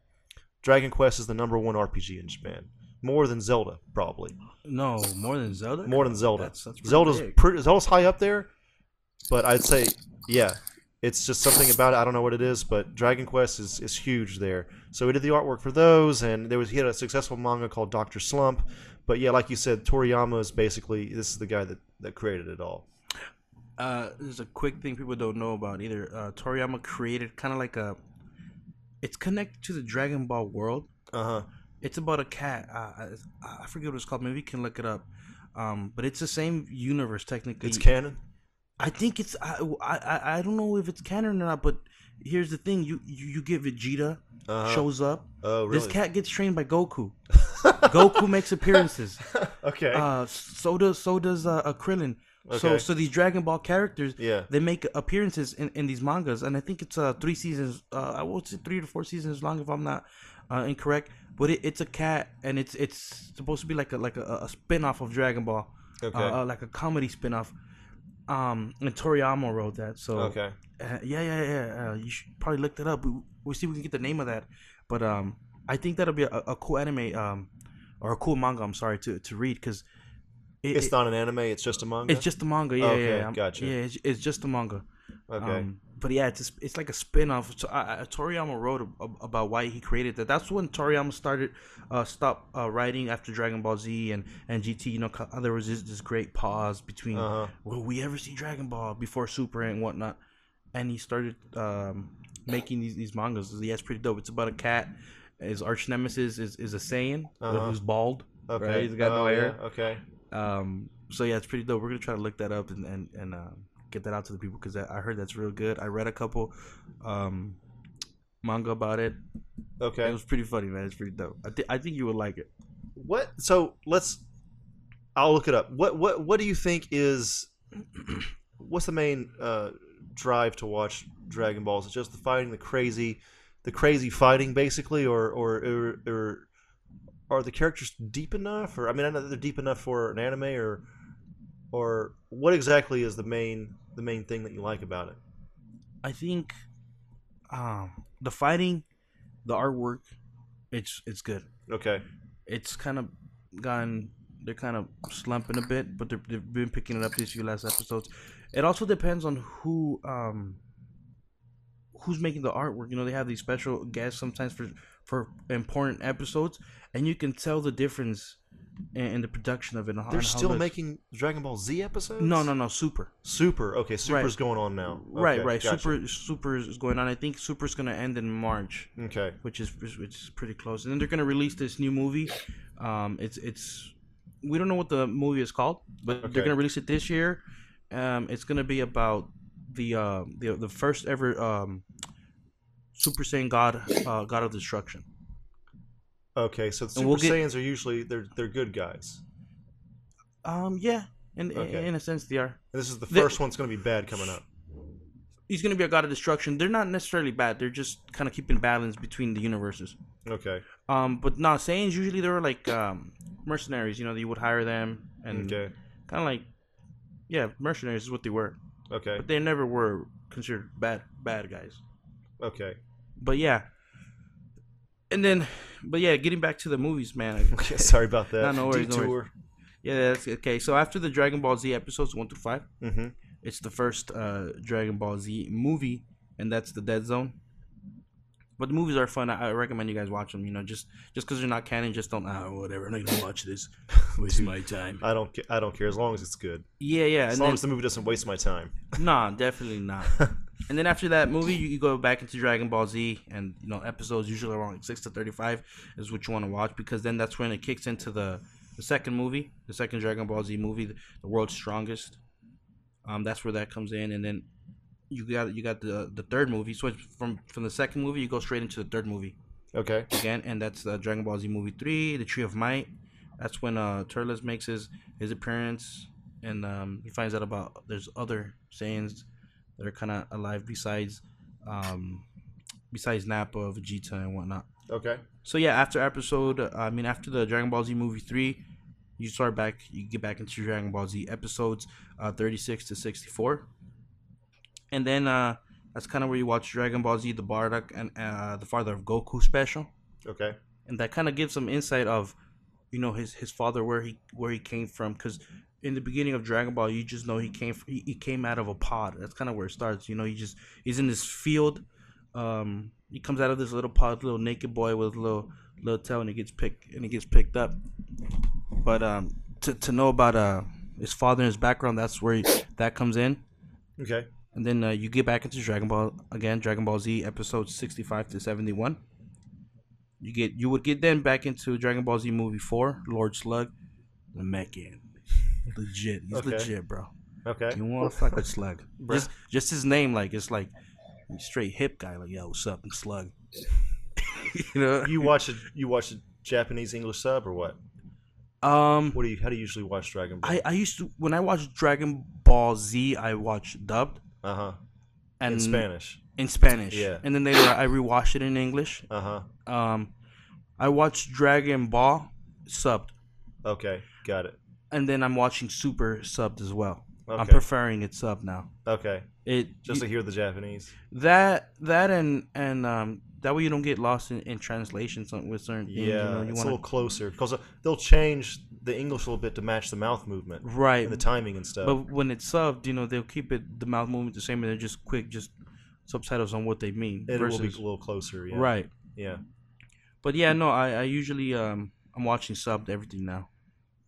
[SPEAKER 2] Dragon Quest is the number one RPG in Japan, more than Zelda probably.
[SPEAKER 3] No, more than Zelda.
[SPEAKER 2] More than Zelda.
[SPEAKER 3] That's, that's
[SPEAKER 2] Zelda's pretty Zelda's high up there, but I'd say yeah, it's just something about it. I don't know what it is, but Dragon Quest is, is huge there. So we did the artwork for those, and there was he had a successful manga called Doctor Slump. But yeah, like you said, Toriyama is basically this is the guy that that created it all.
[SPEAKER 3] uh, there's a quick thing people don't know about either. Uh, Toriyama created kind of like a. It's connected to the Dragon Ball world.
[SPEAKER 2] Uh huh.
[SPEAKER 3] It's about a cat. Uh, I, I forget what it's called. Maybe you can look it up. Um, but it's the same universe technically.
[SPEAKER 2] It's canon.
[SPEAKER 3] I think it's. I, I I don't know if it's canon or not. But here's the thing: you you, you get Vegeta
[SPEAKER 2] Uh-huh.
[SPEAKER 3] shows up.
[SPEAKER 2] Oh really?
[SPEAKER 3] This cat gets trained by Goku. Goku makes appearances.
[SPEAKER 2] okay.
[SPEAKER 3] Uh, so does so does uh, Krillin. So
[SPEAKER 2] Okay.
[SPEAKER 3] so these Dragon Ball characters,
[SPEAKER 2] Yeah.
[SPEAKER 3] they make appearances in, in these mangas, and I think it's uh three seasons. Uh, I would say three to four seasons long if I'm not uh, incorrect. But it, it's a cat, and it's it's supposed to be like a like a, a spin off of Dragon Ball,
[SPEAKER 2] Okay.
[SPEAKER 3] uh, uh, like a comedy spin off. Um, and Toriyama wrote that. So
[SPEAKER 2] okay.
[SPEAKER 3] uh, yeah, yeah, yeah. Uh, you should probably look that up. We, we'll see if we can get the name of that. But um, I think that'll be a, a cool anime, um, or a cool manga. I'm sorry to to read because it,
[SPEAKER 2] It's
[SPEAKER 3] it-
[SPEAKER 2] not an anime. It's just a manga.
[SPEAKER 3] It's just a manga. Yeah,
[SPEAKER 2] Okay,
[SPEAKER 3] yeah, yeah.
[SPEAKER 2] Gotcha.
[SPEAKER 3] Yeah, it's, it's just a manga.
[SPEAKER 2] okay.
[SPEAKER 3] Um, but yeah, it's a, it's like a spin off. So, uh, Toriyama wrote ab- about why he created that. That's when Toriyama started uh, stop uh, writing after Dragon Ball Z and, and GT. You know, there was this, this great pause between
[SPEAKER 2] Uh-huh.
[SPEAKER 3] will we ever see Dragon Ball before Super and whatnot, and he started um, making these these mangas. Yeah, it's pretty dope. It's about a cat. His arch nemesis is, is a Saiyan
[SPEAKER 2] Uh-huh.
[SPEAKER 3] who's bald.
[SPEAKER 2] okay.
[SPEAKER 3] Right? He's got no
[SPEAKER 2] Oh,
[SPEAKER 3] hair.
[SPEAKER 2] yeah, Okay.
[SPEAKER 3] Um, so yeah, it's pretty dope. We're gonna try to look that up and and, and uh, get that out to the people because I, I heard that's real good. I read a couple um, manga about it.
[SPEAKER 2] Okay.
[SPEAKER 3] It was pretty funny, man. It's pretty dope. I think I think you would like it.
[SPEAKER 2] What? So let's. I'll look it up. What? What? What do you think is? What's the main uh, drive to watch Dragon Balls? Is it just the fighting, the crazy, the crazy fighting, basically, or or or, or are the characters deep enough? Or I mean, I know they're deep enough for an anime, or or what exactly is the main the main thing that you like about it?
[SPEAKER 3] I think um, the fighting, the artwork, it's it's good.
[SPEAKER 2] Okay.
[SPEAKER 3] It's kind of gone. They're kind of slumping a bit, but they've been picking it up these few last episodes. It also depends on who um who's making the artwork. You know, they have these special guests sometimes for for important episodes, and you can tell the difference in the production of it. and
[SPEAKER 2] They're still making Dragon Ball Z episodes.
[SPEAKER 3] No, no, no. Super.
[SPEAKER 2] Super. Okay, Super's going on now.
[SPEAKER 3] right, right.
[SPEAKER 2] gotcha.
[SPEAKER 3] Super, Super is going on. I think Super's gonna end in March,
[SPEAKER 2] Okay.
[SPEAKER 3] which is which is pretty close. And then they're gonna release this new movie. Um, it's it's we don't know what the movie is called, but
[SPEAKER 2] Okay.
[SPEAKER 3] they're gonna release it this year. Um, it's gonna be about the uh, the the first ever um, Super Saiyan God uh, God of Destruction.
[SPEAKER 2] Okay, so the Super
[SPEAKER 3] we'll get-
[SPEAKER 2] Saiyans are usually they're they're good guys.
[SPEAKER 3] Um, yeah, in
[SPEAKER 2] Okay.
[SPEAKER 3] in a sense they are.
[SPEAKER 2] And this is the first one's going to be bad coming up.
[SPEAKER 3] He's gonna be a God of Destruction. They're not necessarily bad. They're just kind of keeping balance between the universes.
[SPEAKER 2] Okay.
[SPEAKER 3] Um, but no, Saiyans usually they're like um, mercenaries. You know, you would hire them and
[SPEAKER 2] Okay.
[SPEAKER 3] kind of like, yeah, mercenaries is what they were,
[SPEAKER 2] Okay.
[SPEAKER 3] but they never were considered bad bad guys.
[SPEAKER 2] Okay.
[SPEAKER 3] But yeah, and then, but yeah, getting back to the movies, man.
[SPEAKER 2] Okay. Sorry about that.
[SPEAKER 3] No, no worries, no
[SPEAKER 2] Detour.
[SPEAKER 3] Yeah, that's okay. So after the Dragon Ball Z episodes one through five,
[SPEAKER 2] Mm-hmm.
[SPEAKER 3] it's the first uh, Dragon Ball Z movie, and that's the Dead Zone. But the movies are fun. I, I recommend you guys watch them. You know, just just because they're not canon, just don't. Ah, whatever. I'm not gonna watch this. Waste my time.
[SPEAKER 2] I don't. I don't care as long as it's good.
[SPEAKER 3] Yeah, yeah.
[SPEAKER 2] As long
[SPEAKER 3] then,
[SPEAKER 2] as the movie doesn't waste my time.
[SPEAKER 3] nah, definitely not. and then after that movie, you, you go back into Dragon Ball Z, and you know episodes usually around like six to thirty-five is what you want to watch because then that's when it kicks into the the second movie, the second Dragon Ball Z movie, the, the World's Strongest. Um, that's where that comes in, and then you got you got the the third movie. So from from the second movie, you go straight into the third movie
[SPEAKER 2] Okay.
[SPEAKER 3] again, and that's the Dragon Ball Z movie three, the Tree of Might. That's when uh Turles makes his his appearance, and um, he finds out about there's other Saiyans that are kind of alive besides um besides Nappa, Vegeta, and whatnot.
[SPEAKER 2] Okay.
[SPEAKER 3] So yeah, after episode, I mean after the Dragon Ball Z movie three, you start back, you get back into Dragon Ball Z episodes, uh, thirty six to sixty four, and then uh, that's kind of where you watch Dragon Ball Z, the Bardock and uh, the Father of Goku special,
[SPEAKER 2] Okay.
[SPEAKER 3] and that kind of gives some insight of, you know, his his father where he where he came from, because in the beginning of Dragon Ball, you just know he came f- he, he came out of a pod. That's kind of where it starts. You know, he just he's in this field. Um, he comes out of this little pod, little naked boy with a little little tail, and he gets picked and he gets picked up. But um, to to know about uh his father and his background, that's where he, that comes in.
[SPEAKER 2] Okay.
[SPEAKER 3] And then uh, you get back into Dragon Ball again, Dragon Ball Z episodes sixty five to seventy one. You get you would get then back into Dragon Ball Z movie four, Lord Slug, the Namekian. Legit, he's
[SPEAKER 2] Okay.
[SPEAKER 3] legit, bro.
[SPEAKER 2] Okay.
[SPEAKER 3] You want to fuck with Slug?
[SPEAKER 2] Bruh.
[SPEAKER 3] Just just his name, like it's like straight hip guy, like yo, what's up, I'm Slug. you know,
[SPEAKER 2] You watch it. You watch a Japanese English sub or what?
[SPEAKER 3] um,
[SPEAKER 2] What do you? How do you usually watch Dragon Ball?
[SPEAKER 3] I I used to when I watched Dragon Ball Z, I watched dubbed
[SPEAKER 2] Uh huh.
[SPEAKER 3] and
[SPEAKER 2] In Spanish.
[SPEAKER 3] in Spanish.
[SPEAKER 2] Yeah.
[SPEAKER 3] and then later I rewatched it in English.
[SPEAKER 2] Uh huh.
[SPEAKER 3] Um, I watched Dragon Ball subbed,
[SPEAKER 2] Okay. Got it.
[SPEAKER 3] And then I'm watching Super subbed as well. I'm preferring it sub now.
[SPEAKER 2] Okay.
[SPEAKER 3] It
[SPEAKER 2] Just to hear the Japanese.
[SPEAKER 3] that that and and um that way you don't get lost in, in translation with certain things.
[SPEAKER 2] Yeah,
[SPEAKER 3] you know, you
[SPEAKER 2] it's a
[SPEAKER 3] wanna,
[SPEAKER 2] little closer because they'll change the English a little bit to match the mouth movement
[SPEAKER 3] right.
[SPEAKER 2] and the timing and stuff.
[SPEAKER 3] But when it's subbed, you know they'll keep it the mouth movement the same, and they're just quick, just subtitles on what they mean.
[SPEAKER 2] it will be a little closer. Yeah.
[SPEAKER 3] right.
[SPEAKER 2] Yeah.
[SPEAKER 3] But yeah, no, I, I usually um I'm watching subbed everything now.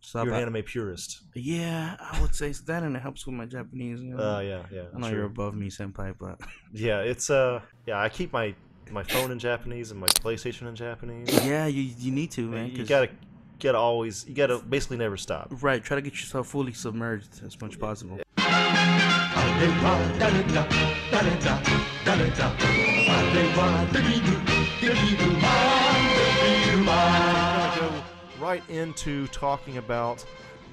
[SPEAKER 3] Sub,
[SPEAKER 2] You're an anime purist.
[SPEAKER 3] yeah, I would say that, and it helps with my Japanese. You know?
[SPEAKER 2] Uh, yeah, yeah.
[SPEAKER 3] I know
[SPEAKER 2] true.
[SPEAKER 3] you're above me, senpai, but
[SPEAKER 2] Yeah, it's uh, yeah. I keep my my phone in Japanese and my PlayStation in Japanese.
[SPEAKER 3] yeah, you you need to, man.
[SPEAKER 2] you
[SPEAKER 3] 'cause-
[SPEAKER 2] gotta gotta always you gotta basically never stop.
[SPEAKER 3] right. Try to get yourself fully submerged as much as possible.
[SPEAKER 2] We're right into talking about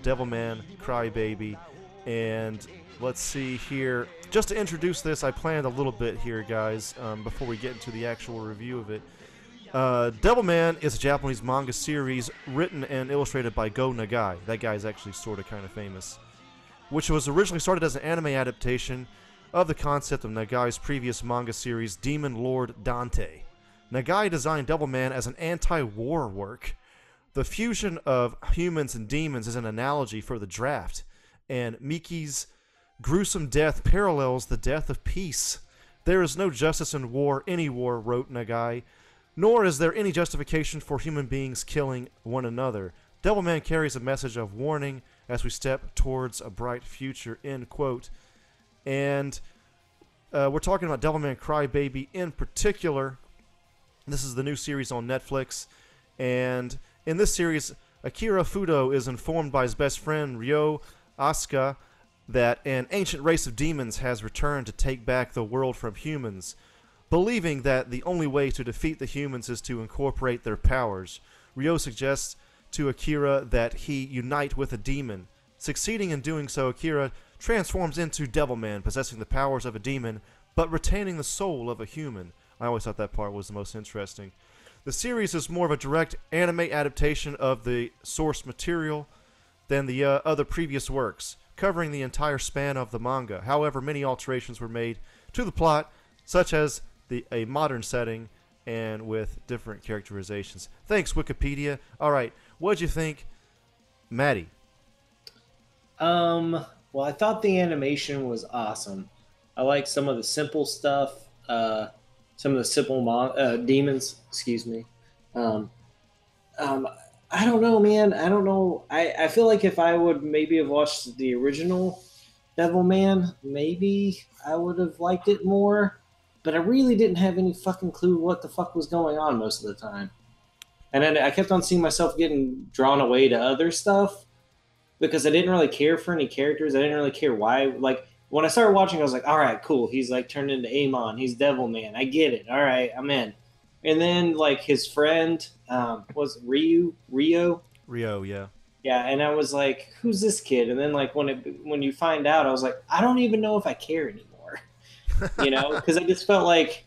[SPEAKER 2] Devilman Crybaby, and let's see here. Just to introduce this, I planned a little bit here, guys, um, before we get into the actual review of it. Uh, Devilman is a Japanese manga series written and illustrated by Go Nagai. That guy's actually sort of kind of famous. Which was originally started as an anime adaptation of the concept of Nagai's previous manga series, Demon Lord Dante. Nagai designed Devilman as an anti war work. The fusion of humans and demons is an analogy for the draft, and Miki's gruesome death parallels the death of peace. There is no justice in war, any war, wrote Nagai, nor is there any justification for human beings killing one another. Devilman carries a message of warning as we step towards a bright future, end quote. And uh, we're talking about Devilman Crybaby in particular. This is the new series on Netflix, and in this series, Akira Fudo is informed by his best friend Ryo Asuka that an ancient race of demons has returned to take back the world from humans, believing that the only way to defeat the humans is to incorporate their powers. Ryo suggests to Akira that he unite with a demon. Succeeding in doing so, Akira transforms into Devilman, possessing the powers of a demon, but retaining the soul of a human. I always thought that part was the most interesting. The series is more of a direct anime adaptation of the source material than the uh, other previous works, covering the entire span of the manga. However, many alterations were made to the plot, such as the a modern setting and with different characterizations. Thanks, Wikipedia. All right, what'd you think, Maddie?
[SPEAKER 5] Um, well, I thought the animation was awesome. I like some of the simple stuff, uh, some of the simple uh, demons, excuse me. Um, um, I don't know, man. I don't know. I, I feel like if I would maybe have watched the original Devil Man, maybe I would have liked it more. But I really didn't have any fucking clue what the fuck was going on most of the time. And then I kept on seeing myself getting drawn away to other stuff because I didn't really care for any characters. I didn't really care why. Like when I started watching, I was like, "All right, cool. He's like turned into Amon. He's Devil Man. I get it. All right, I'm in." And then like his friend um, was Ryu Rio.
[SPEAKER 2] Rio, yeah.
[SPEAKER 5] Yeah, and I was like, "Who's this kid?" And then like when it when you find out, I was like, "I don't even know if I care anymore." you know, because I just felt like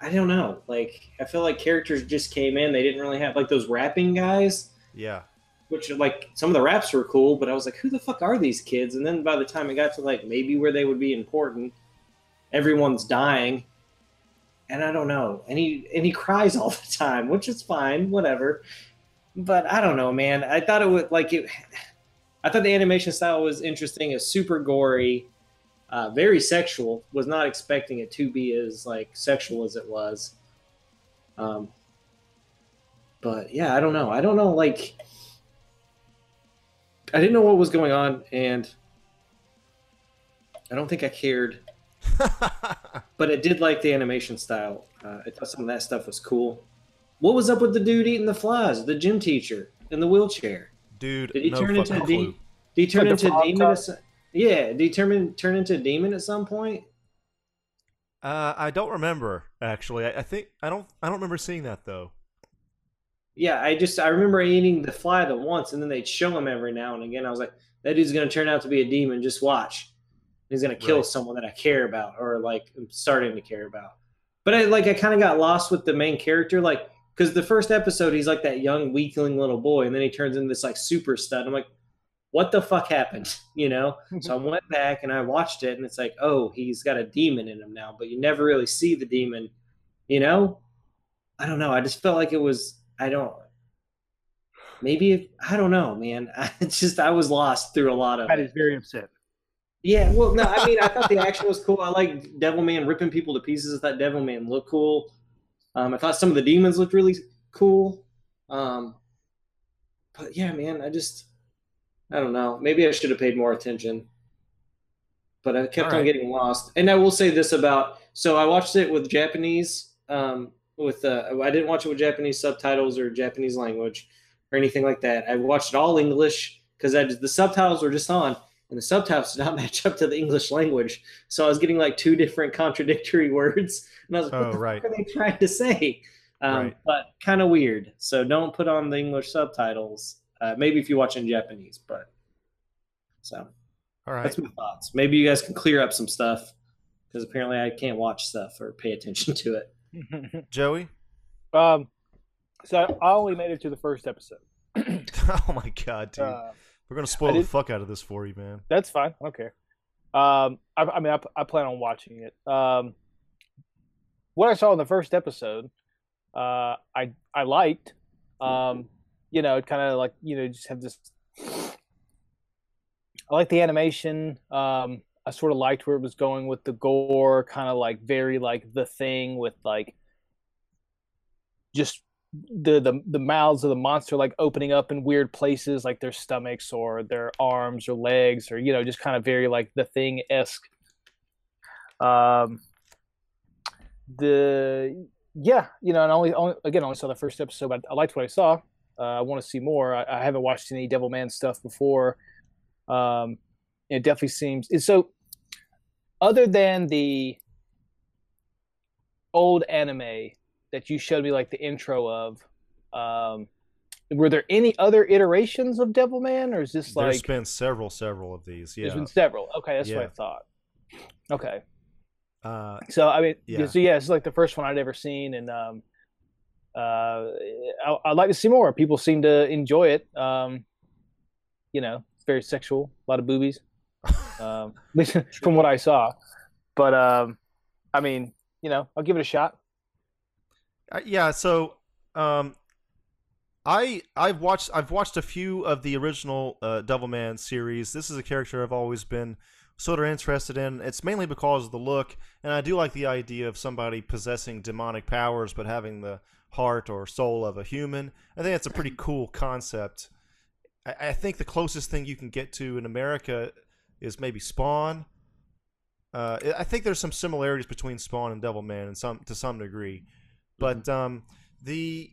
[SPEAKER 5] I don't know. Like I feel like characters just came in. They didn't really have like those rapping guys
[SPEAKER 2] Yeah.
[SPEAKER 5] Which like some of the raps were cool, but I was like, who the fuck are these kids? And then by the time it got to like maybe where they would be important, everyone's dying, and I don't know. And he and he cries all the time, which is fine, whatever. But I don't know, man. I thought it would like it. I thought the animation style was interesting. It's super gory, uh, very sexual. Was not expecting it to be as like sexual as it was. Um, but yeah, I don't know. I don't know. Like, I didn't know what was going on, and I don't think I cared. but I did like the animation style. Uh, I thought some of that stuff was cool. What was up with the dude eating the flies? The gym teacher in the wheelchair.
[SPEAKER 2] Dude,
[SPEAKER 5] Did he
[SPEAKER 2] no
[SPEAKER 5] turn into a
[SPEAKER 2] clue.
[SPEAKER 5] demon? Did he turn
[SPEAKER 7] Like
[SPEAKER 5] into a demon?
[SPEAKER 7] type?
[SPEAKER 5] At some, yeah. Did he turn turn into a demon at some point?
[SPEAKER 2] Uh, I don't remember actually. I, I think I don't. I don't remember seeing that though.
[SPEAKER 5] Yeah, I just I remember eating the fly the once, and then they'd show him every now and again. I was like, that dude's gonna turn out to be a demon. Just watch. He's gonna kill
[SPEAKER 2] Right.
[SPEAKER 5] someone that I care about, or like I'm starting to care about. But I like I kind of got lost with the main character, like because the first episode he's like that young weakling little boy, and then he turns into this like super stud. I'm like, what the fuck happened? You know? so I went back and I watched it, and it's like, oh, he's got a demon in him now, but you never really see the demon. You know? I don't know. I just felt like it was. I don't. Maybe if, I don't know, man. It's just I was lost through a lot of
[SPEAKER 7] That is very upset.
[SPEAKER 5] Yeah, well, no, I mean, I thought the action was cool. I like Devilman ripping people to pieces. I thought Devilman looked cool. Um, I thought some of the demons looked really cool. Um, but yeah, man, I just, I don't know. Maybe I should have paid more attention. But I kept
[SPEAKER 2] All
[SPEAKER 5] on getting lost. And I will say this about so I watched it with Japanese. Um, with uh, I didn't watch it with Japanese subtitles or Japanese language or anything like that. I watched it all English because the subtitles were just on and the subtitles did not match up to the English language. So I was getting like two different contradictory words, and I was like, "What
[SPEAKER 2] Oh,
[SPEAKER 5] the
[SPEAKER 2] right.
[SPEAKER 5] fuck are they trying to say?" Um,
[SPEAKER 2] Right.
[SPEAKER 5] But kind of weird. So don't put on the English subtitles. Uh, maybe if you watch in Japanese, but so
[SPEAKER 2] All right.
[SPEAKER 5] that's my thoughts. Maybe you guys can clear up some stuff because apparently I can't watch stuff or pay attention to it.
[SPEAKER 2] Joey.
[SPEAKER 7] um, so I only made it to the first episode.
[SPEAKER 2] oh my god, dude.
[SPEAKER 7] Uh,
[SPEAKER 2] We're gonna spoil the fuck out of this for you, man.
[SPEAKER 7] that's fine. I don't care. Um, I, I mean, I, I plan on watching it. Um, what I saw in the first episode, uh, I I liked. Um, you know, it kind of like you know just have this. I like the animation. Um, I sort of liked where it was going with the gore, kind of like very like the thing with like just the the the mouths of the monster like opening up in weird places, like their stomachs or their arms or legs, or you know, just kind of very like the thing esque. Um, the yeah, you know, and I only, only again I only saw the first episode, but I liked what I saw. Uh, I want to see more. I, I haven't watched any Devil Man stuff before. Um, it definitely seems so. Other than the old anime that you showed me, like the intro of, um, were there any other iterations of Devilman, or is this
[SPEAKER 2] There's
[SPEAKER 7] like
[SPEAKER 2] been several, several of these. Yeah, there's
[SPEAKER 7] been several? Okay, that's what I thought. Okay,
[SPEAKER 2] Uh,
[SPEAKER 7] so I mean,
[SPEAKER 2] Yeah.
[SPEAKER 7] so yeah, it's like the first one I'd ever seen, and um, uh, I, I'd like to see more. People seem to enjoy it. Um, you know, it's very sexual, a lot of boobies, um, at least from what I saw. But um, I mean, you know, I'll give it a shot.
[SPEAKER 2] Uh, yeah, so um, I I've watched I've watched a few of the original uh, Devilman series. This is a character I've always been sort of interested in. It's mainly because of the look, and I do like the idea of somebody possessing demonic powers but having the heart or soul of a human. I think it's a pretty cool concept. I, I think the closest thing you can get to in America is maybe Spawn. Uh, I think there's some similarities between Spawn and Devilman, in some to some degree, but um, the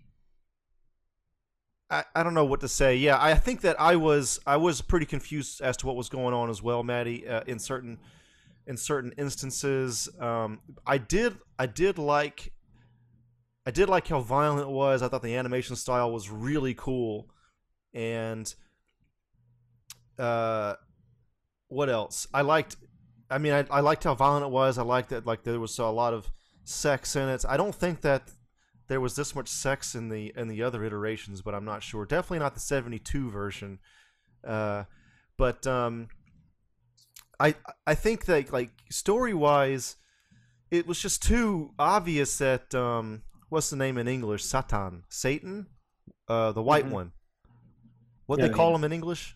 [SPEAKER 2] I, I don't know what to say. Yeah, I think that I was I was pretty confused as to what was going on as well, Maddie. Uh, in certain in certain instances, um, I did I did like I did like how violent it was. I thought the animation style was really cool, and uh, what else? I liked. I mean, I, I liked how violent it was. I liked that like there was a lot of sex in it. I don't think that there was this much sex in the in the other iterations, but I'm not sure. Definitely not the 72 version. Uh, but um, I I think that like story wise, it was just too obvious that um, what's the name in English? Satan, Satan, uh, the white
[SPEAKER 5] Mhm.
[SPEAKER 2] one. What
[SPEAKER 5] Yeah,
[SPEAKER 2] they call him in English?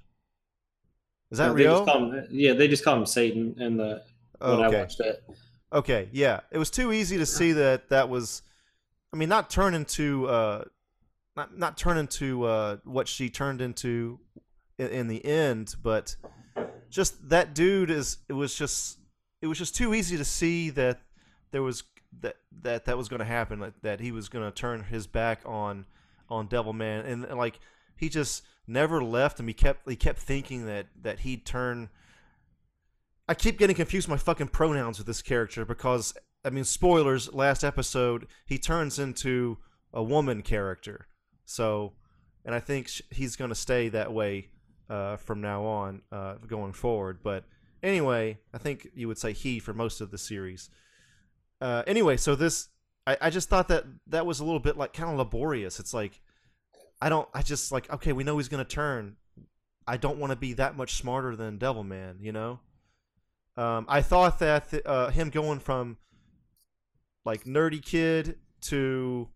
[SPEAKER 2] Is that
[SPEAKER 5] they
[SPEAKER 2] real?
[SPEAKER 5] him, yeah, they just call him Satan in the when I watched it.
[SPEAKER 2] Okay, yeah, it was too easy to see that that was. I mean, not turn into, uh, not not turn into uh, what she turned into in, in the end, but just that dude is. It was just. It was just too easy to see that there was that that that was going to happen. That, that he was going to turn his back on on Devilman, and, and like he just never left him. He kept he kept thinking that that he'd turn. I keep getting confused my fucking pronouns with this character because I mean spoilers. Last episode, he turns into a woman character. So, and I think he's going to stay that way uh, from now on, uh, going forward. But anyway, I think you would say he for most of the series. Uh, anyway, so this, I, I just thought that that was a little bit like kind of laborious. It's like, I don't, I just like, okay, we know he's to turn. I don't want to be that much smarter than Devilman, you know? Um, I thought that th- uh, him going from like nerdy kid to,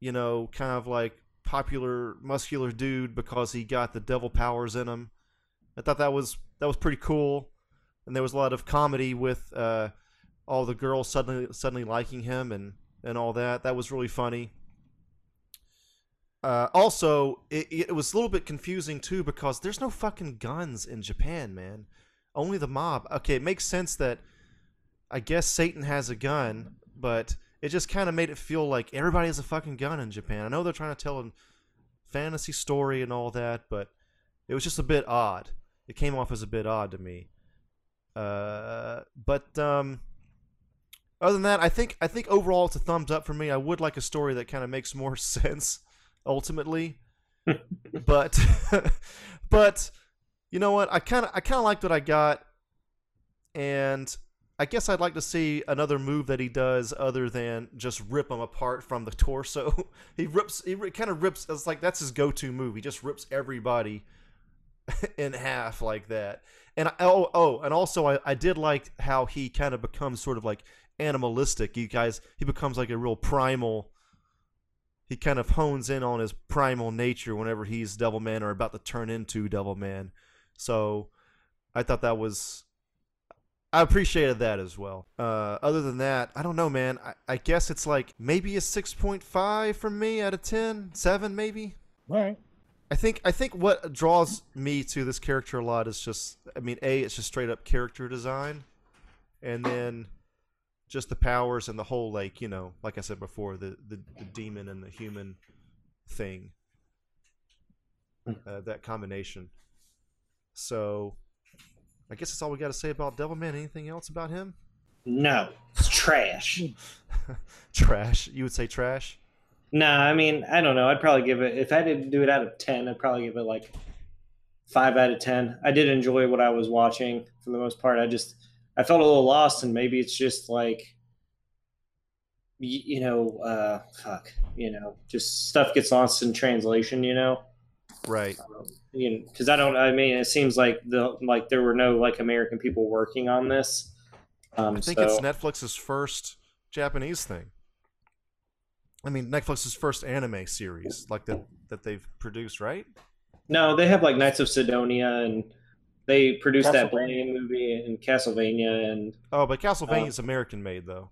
[SPEAKER 2] you know, kind of like popular muscular dude because he got the devil powers in him. I thought that was that was pretty cool, and there was a lot of comedy with uh, all the girls suddenly suddenly liking him and and all that. That was really funny. Uh, also, it, it was a little bit confusing too because there's no fucking guns in Japan, man. Only the mob. Okay, it makes sense that I guess Satan has a gun, but it just kind of made it feel like everybody has a fucking gun in Japan. I know they're trying to tell a fantasy story and all that, but it was just a bit odd. It came off as a bit odd to me. Uh, but um, other than that, I think I think overall it's a thumbs up for me. I would like a story that kind of makes more sense ultimately, but but you know what? I kind of I kind of liked what I got, and I guess I'd like to see another move that he does other than just rip him apart from the torso. he rips he kind of rips. It's like that's his go-to move. He just rips everybody in half like that. And I, oh oh, and also I, I did like how he kind of becomes sort of like animalistic. You guys, he becomes like a real primal. He kind of hones in on his primal nature whenever he's Devil Man or about to turn into Devil Man. So I thought that was I appreciated that as well. Uh, other than that, I don't know, man. I, I guess it's like maybe a 6.5 from me out of 10, 7 maybe.
[SPEAKER 7] All right.
[SPEAKER 2] I think I think what draws me to this character a lot is just I mean, A, it's just straight up character design. And then just the powers and the whole like, you know, like I said before, the the, the demon and the human thing. Uh, that combination. So I guess that's all we got to say about Devilman. Anything else about him?
[SPEAKER 5] No, it's trash.
[SPEAKER 2] trash. You would say trash?
[SPEAKER 5] Nah, I mean, I don't know. I'd probably give it if I didn't do it out of ten. I'd probably give it like five out of ten. I did enjoy what I was watching for the most part. I just I felt a little lost, and maybe it's just like you know, uh, fuck, you know, just stuff gets lost in translation. You know,
[SPEAKER 2] Right.
[SPEAKER 5] um, you know, because I don't. I mean, it seems like the like there were no like American people working on this. Um,
[SPEAKER 2] I think
[SPEAKER 5] so,
[SPEAKER 2] it's Netflix's first Japanese thing. I mean, Netflix's first anime series, like that that they've produced, right?
[SPEAKER 5] No, they have like Knights of Sidonia, and they produced that
[SPEAKER 7] Castlevania.
[SPEAKER 5] Blade movie and Castlevania, and
[SPEAKER 2] Oh, but
[SPEAKER 5] Uh,
[SPEAKER 2] Castlevania's American made though.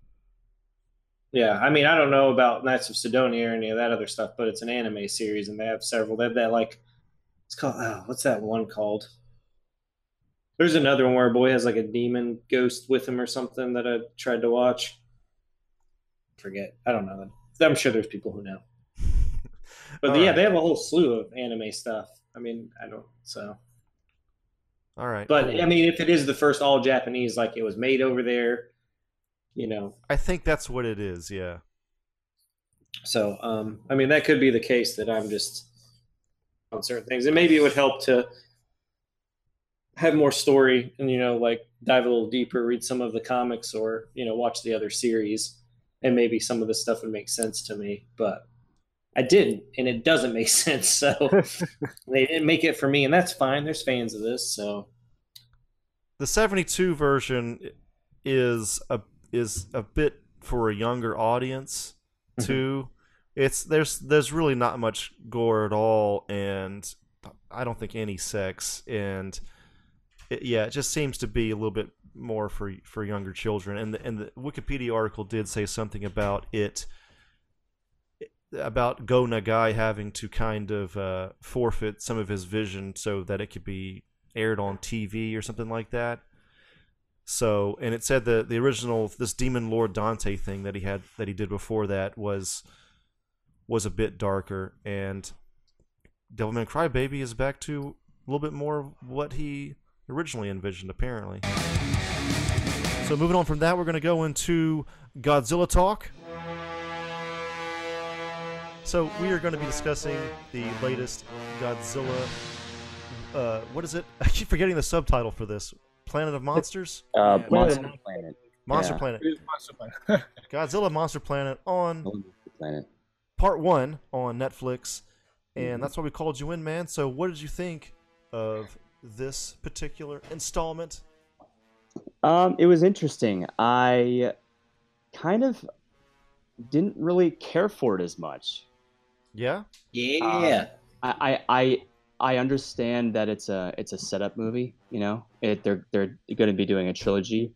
[SPEAKER 5] yeah, I mean, I don't know about Knights of Sidonia or any of that other stuff, but it's an anime series, and they have several. They have that like, it's called oh, what's that one called? There's another one where a boy has like a demon ghost with him or something that I tried to watch. Forget, I don't know. I'm sure there's people who know. But
[SPEAKER 2] All
[SPEAKER 5] yeah,
[SPEAKER 2] right.
[SPEAKER 5] they have a whole slew of anime stuff. I mean, I don't so.
[SPEAKER 2] All right.
[SPEAKER 5] But
[SPEAKER 2] cool.
[SPEAKER 5] I mean, if it is the first all Japanese, like it was made over there, you know.
[SPEAKER 2] I think that's what it is. Yeah.
[SPEAKER 5] So, um, I mean, that could be the case that I'm just on certain things, and maybe it would help to have more story and you know, like dive a little deeper, read some of the comics, or you know, watch the other series, and maybe some of the stuff would make sense to me. But I didn't, and it doesn't make sense. So they didn't make it for me, and that's fine. There's fans of this, so
[SPEAKER 2] The 72 version is a is a bit for a younger audience
[SPEAKER 5] Mhm.
[SPEAKER 2] too. It's there's there's really not much gore at all and I don't think any sex and it, yeah, it just seems to be a little bit more for for younger children and the, and the Wikipedia article did say something about it about Go Nagai having to kind of uh, forfeit some of his vision so that it could be aired on TV or something like that. So, and it said that the original this Demon Lord Dante thing that he had that he did before that was was a bit darker, and Devilman Crybaby is back to a little bit more what he originally envisioned, apparently. So, moving on from that, we're going to go into Godzilla talk. So, we are going to be discussing the latest Godzilla. Uh, what is it? I keep forgetting the subtitle for this. Planet of Monsters?
[SPEAKER 4] Uh,
[SPEAKER 2] Yeah.
[SPEAKER 4] Monster
[SPEAKER 7] Planet.
[SPEAKER 4] Planet.
[SPEAKER 2] Monster
[SPEAKER 4] Yeah.
[SPEAKER 2] Planet.
[SPEAKER 7] Monster Planet.
[SPEAKER 2] Godzilla Monster Planet on
[SPEAKER 4] Monster Planet.
[SPEAKER 2] part one on Netflix, and
[SPEAKER 4] Mhm.
[SPEAKER 2] that's why we called you in, man. So, what did you think of this particular installment?
[SPEAKER 4] Um, it was interesting. I kind of didn't really care for it as much.
[SPEAKER 2] Yeah,
[SPEAKER 5] yeah.
[SPEAKER 4] I, I, I I understand that it's a it's a setup movie. You know, it, they're they're going to be doing a trilogy,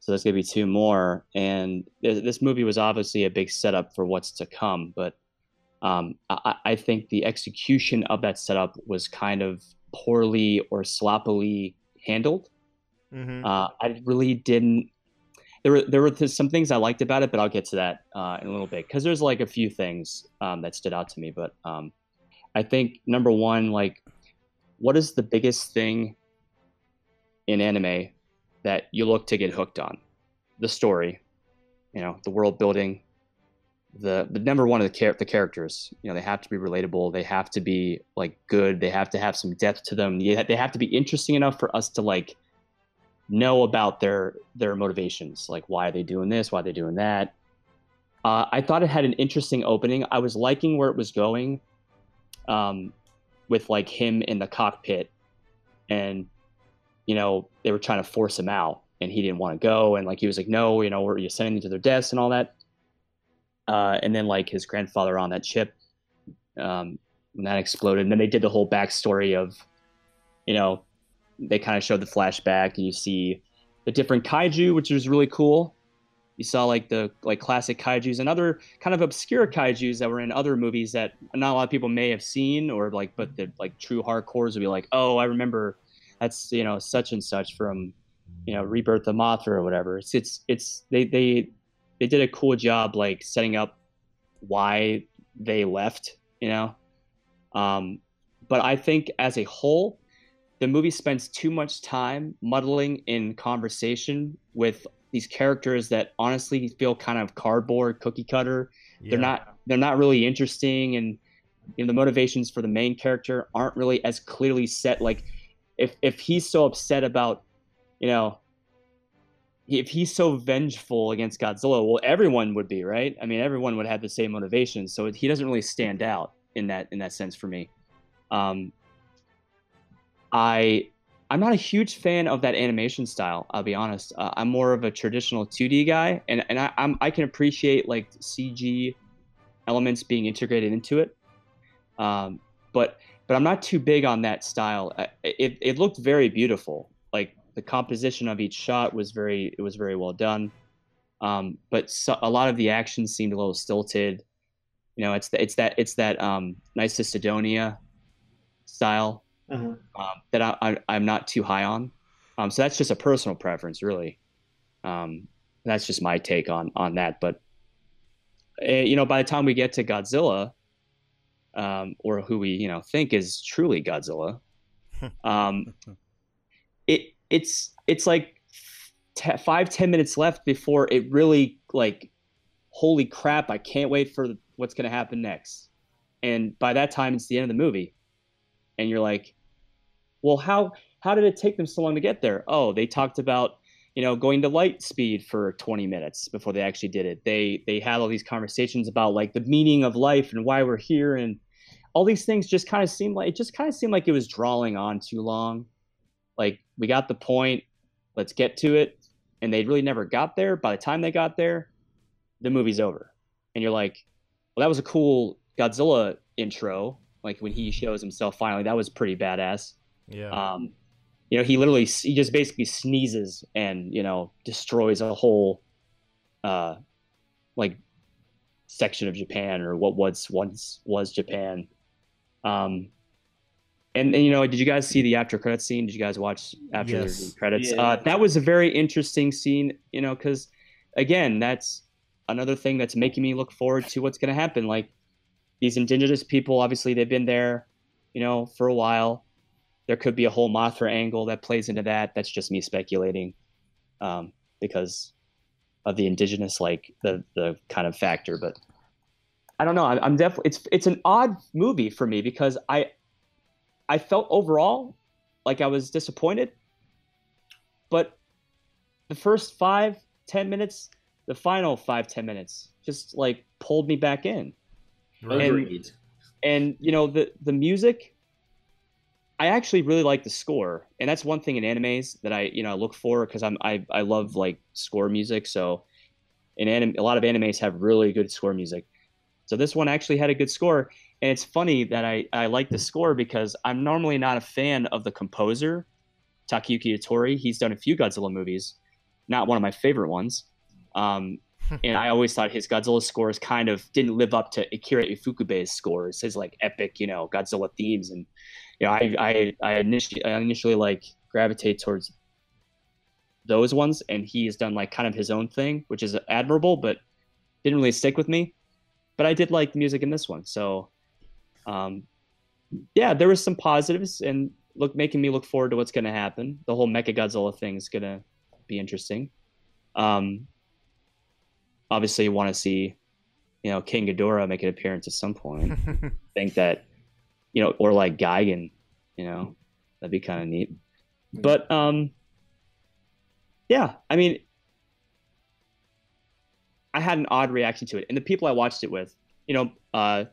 [SPEAKER 4] so there's going to be two more. And this this movie was obviously a big setup for what's to come. But um, I, I think the execution of that setup was kind of poorly or sloppily handled.
[SPEAKER 2] mm-hmm.
[SPEAKER 4] Uh, I really didn't. There were there were some things I liked about it, but I'll get to that uh, in a little bit because there's like a few things um, that stood out to me. But um, I think number one, like, what is the biggest thing in anime that you look to get hooked on? The story, you know, the world building. The the number one of the char- the characters, you know, they have to be relatable. They have to be like good. They have to have some depth to them. They have to be interesting enough for us to like know about their their motivations like why are they doing this why are they doing that. Uh, i thought it had an interesting opening. I was liking where it was going um, with like him in the cockpit and you know they were trying to force him out and he didn't want to go. And like he was like no you know we're you sending them to their deaths and all that. Uh, and then like his grandfather on that ship um, when that exploded. And then they did the whole backstory of you know they kind of showed the flashback and you see the different kaiju which was really cool. You saw like the like classic kaijus and other kind of obscure kaijus that were in other movies that not a lot of people may have seen or like but the like true hardcores would be like oh i remember that's you know such and such from you know rebirth of mothra or whatever. It's it's it's they they they did a cool job like setting up why they left you know? Um but i think as a whole the movie spends too much time muddling in conversation with these characters that honestly feel kind of cardboard cookie cutter they're not they're not really interesting and you know, the motivations for the main character aren't really as clearly set like if if he's so upset about you know if he's so vengeful against Godzilla, well, everyone would be, right? I mean, everyone would have the same motivation. So he doesn't really stand out in that in that sense for me. Um, I I'm not a huge fan of that animation style. I'll be honest. Uh, I'm more of a traditional 2D guy, and and I, I'm I can appreciate like CG elements being integrated into it. Um, but but I'm not too big on that style. Uh, It it looked very beautiful. Like the composition of each shot was very it was very well done. Um, but so, a lot of the action seemed a little stilted. You know, it's the, it's that it's that um, Knights of Sidonia style
[SPEAKER 5] Uh-huh.
[SPEAKER 4] um, that I, I, I'm not too high on. Um, so that's just a personal preference, really. Um, that's just my take on on that. But uh, you know, by the time we get to Godzilla, um, or who we you know think is truly Godzilla, um, it it's it's like te- five ten minutes left before it really like, holy crap! I can't wait for what's gonna happen next. And by that time, it's the end of the movie, and you're like, well how how did it take them so long to get there? Oh they talked about you know going to light speed for 20 minutes before they actually did it. They they had all these conversations about like the meaning of life and why we're here and all these things just kind of seemed like it just kind of seemed like it was drawing on too long. Like we got the point let's get to it and they really never got there. By the time they got there the movie's over. And you're like well that was a cool godzilla intro like when he shows himself finally. That was pretty badass
[SPEAKER 2] Yeah.
[SPEAKER 4] um, you know, he literally he just basically sneezes and you know destroys a whole uh, like section of Japan or what was once was Japan. Um, and, and you know, did you guys see the after credits scene? Did you guys watch after
[SPEAKER 2] Yes.
[SPEAKER 4] the credits?
[SPEAKER 5] Yeah.
[SPEAKER 4] Uh, that was a very interesting scene. You know, because again, that's another thing that's making me look forward to what's going to happen. Like these indigenous people, obviously, they've been there, you know, for a while there could be a whole Mothra angle that plays into that. That's just me speculating, um, because of the indigenous like the the kind of factor. But I don't know. I'm, I'm definitely it's it's an odd movie for me because I I felt overall like I was disappointed, but the first five ten minutes, the final five ten minutes, just like pulled me back in.
[SPEAKER 5] Agreed.
[SPEAKER 4] and you know the the music i actually really like the score and that's one thing in animes that i you know look for because i'm I, I love like score music so in anim- a lot of animes have really good score music so this one actually had a good score and it's funny that i i like the score because i'm normally not a fan of the composer Takayuki Hattori. he's done a few godzilla movies not one of my favorite ones um, and I always thought his Godzilla scores kind of didn't live up to Akira Ifukube's scores, his like epic, you know, Godzilla themes, and you know, I I I initially I initially like gravitate towards those ones, and he has done like kind of his own thing, which is admirable, but didn't really stick with me. But I did like the music in this one, so um, yeah, there was some positives, and look making me look forward to what's going to happen. The whole Mecha Godzilla thing is going to be interesting. Um, obviously you want to see, you know, King Ghidorah make an appearance at some point. think that, you know, or like Gigan, you know, that'd be kind of neat. But um, yeah, I mean, I had an odd reaction to it, and the people I watched it with, you know, uh,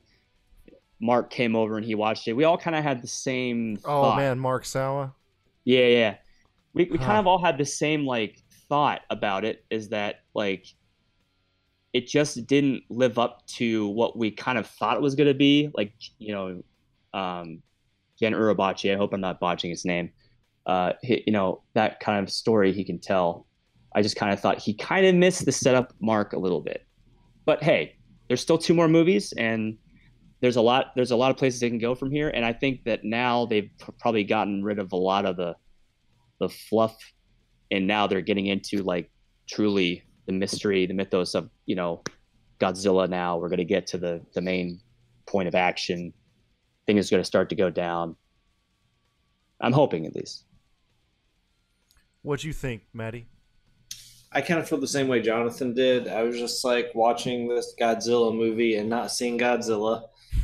[SPEAKER 4] Mark came over and he watched it. We all kind of had the same.
[SPEAKER 2] oh
[SPEAKER 4] thought.
[SPEAKER 2] man, Mark Sawa.
[SPEAKER 4] Yeah, yeah. We we
[SPEAKER 2] Huh.
[SPEAKER 4] kind of all had the same like thought about it is that like it just didn't live up to what we kind of thought it was going to be. Like, you know, um Gen Urobuchi, I hope I'm not botching his name. Uh he, you know, that kind of story he can tell. I just kind of thought he kind of missed the setup mark a little bit. But hey, there's still two more movies and there's a lot there's a lot of places they can go from here and I think that now they've probably gotten rid of a lot of the the fluff and now they're getting into like truly the mystery the mythos of you know godzilla now we're going to get to the the main point of action thing is going to start to go down i'm hoping at least
[SPEAKER 2] What'd you think, Maddie?
[SPEAKER 5] I kind of feel the same way Jonathan did. I was just like watching this Godzilla movie and not seeing Godzilla,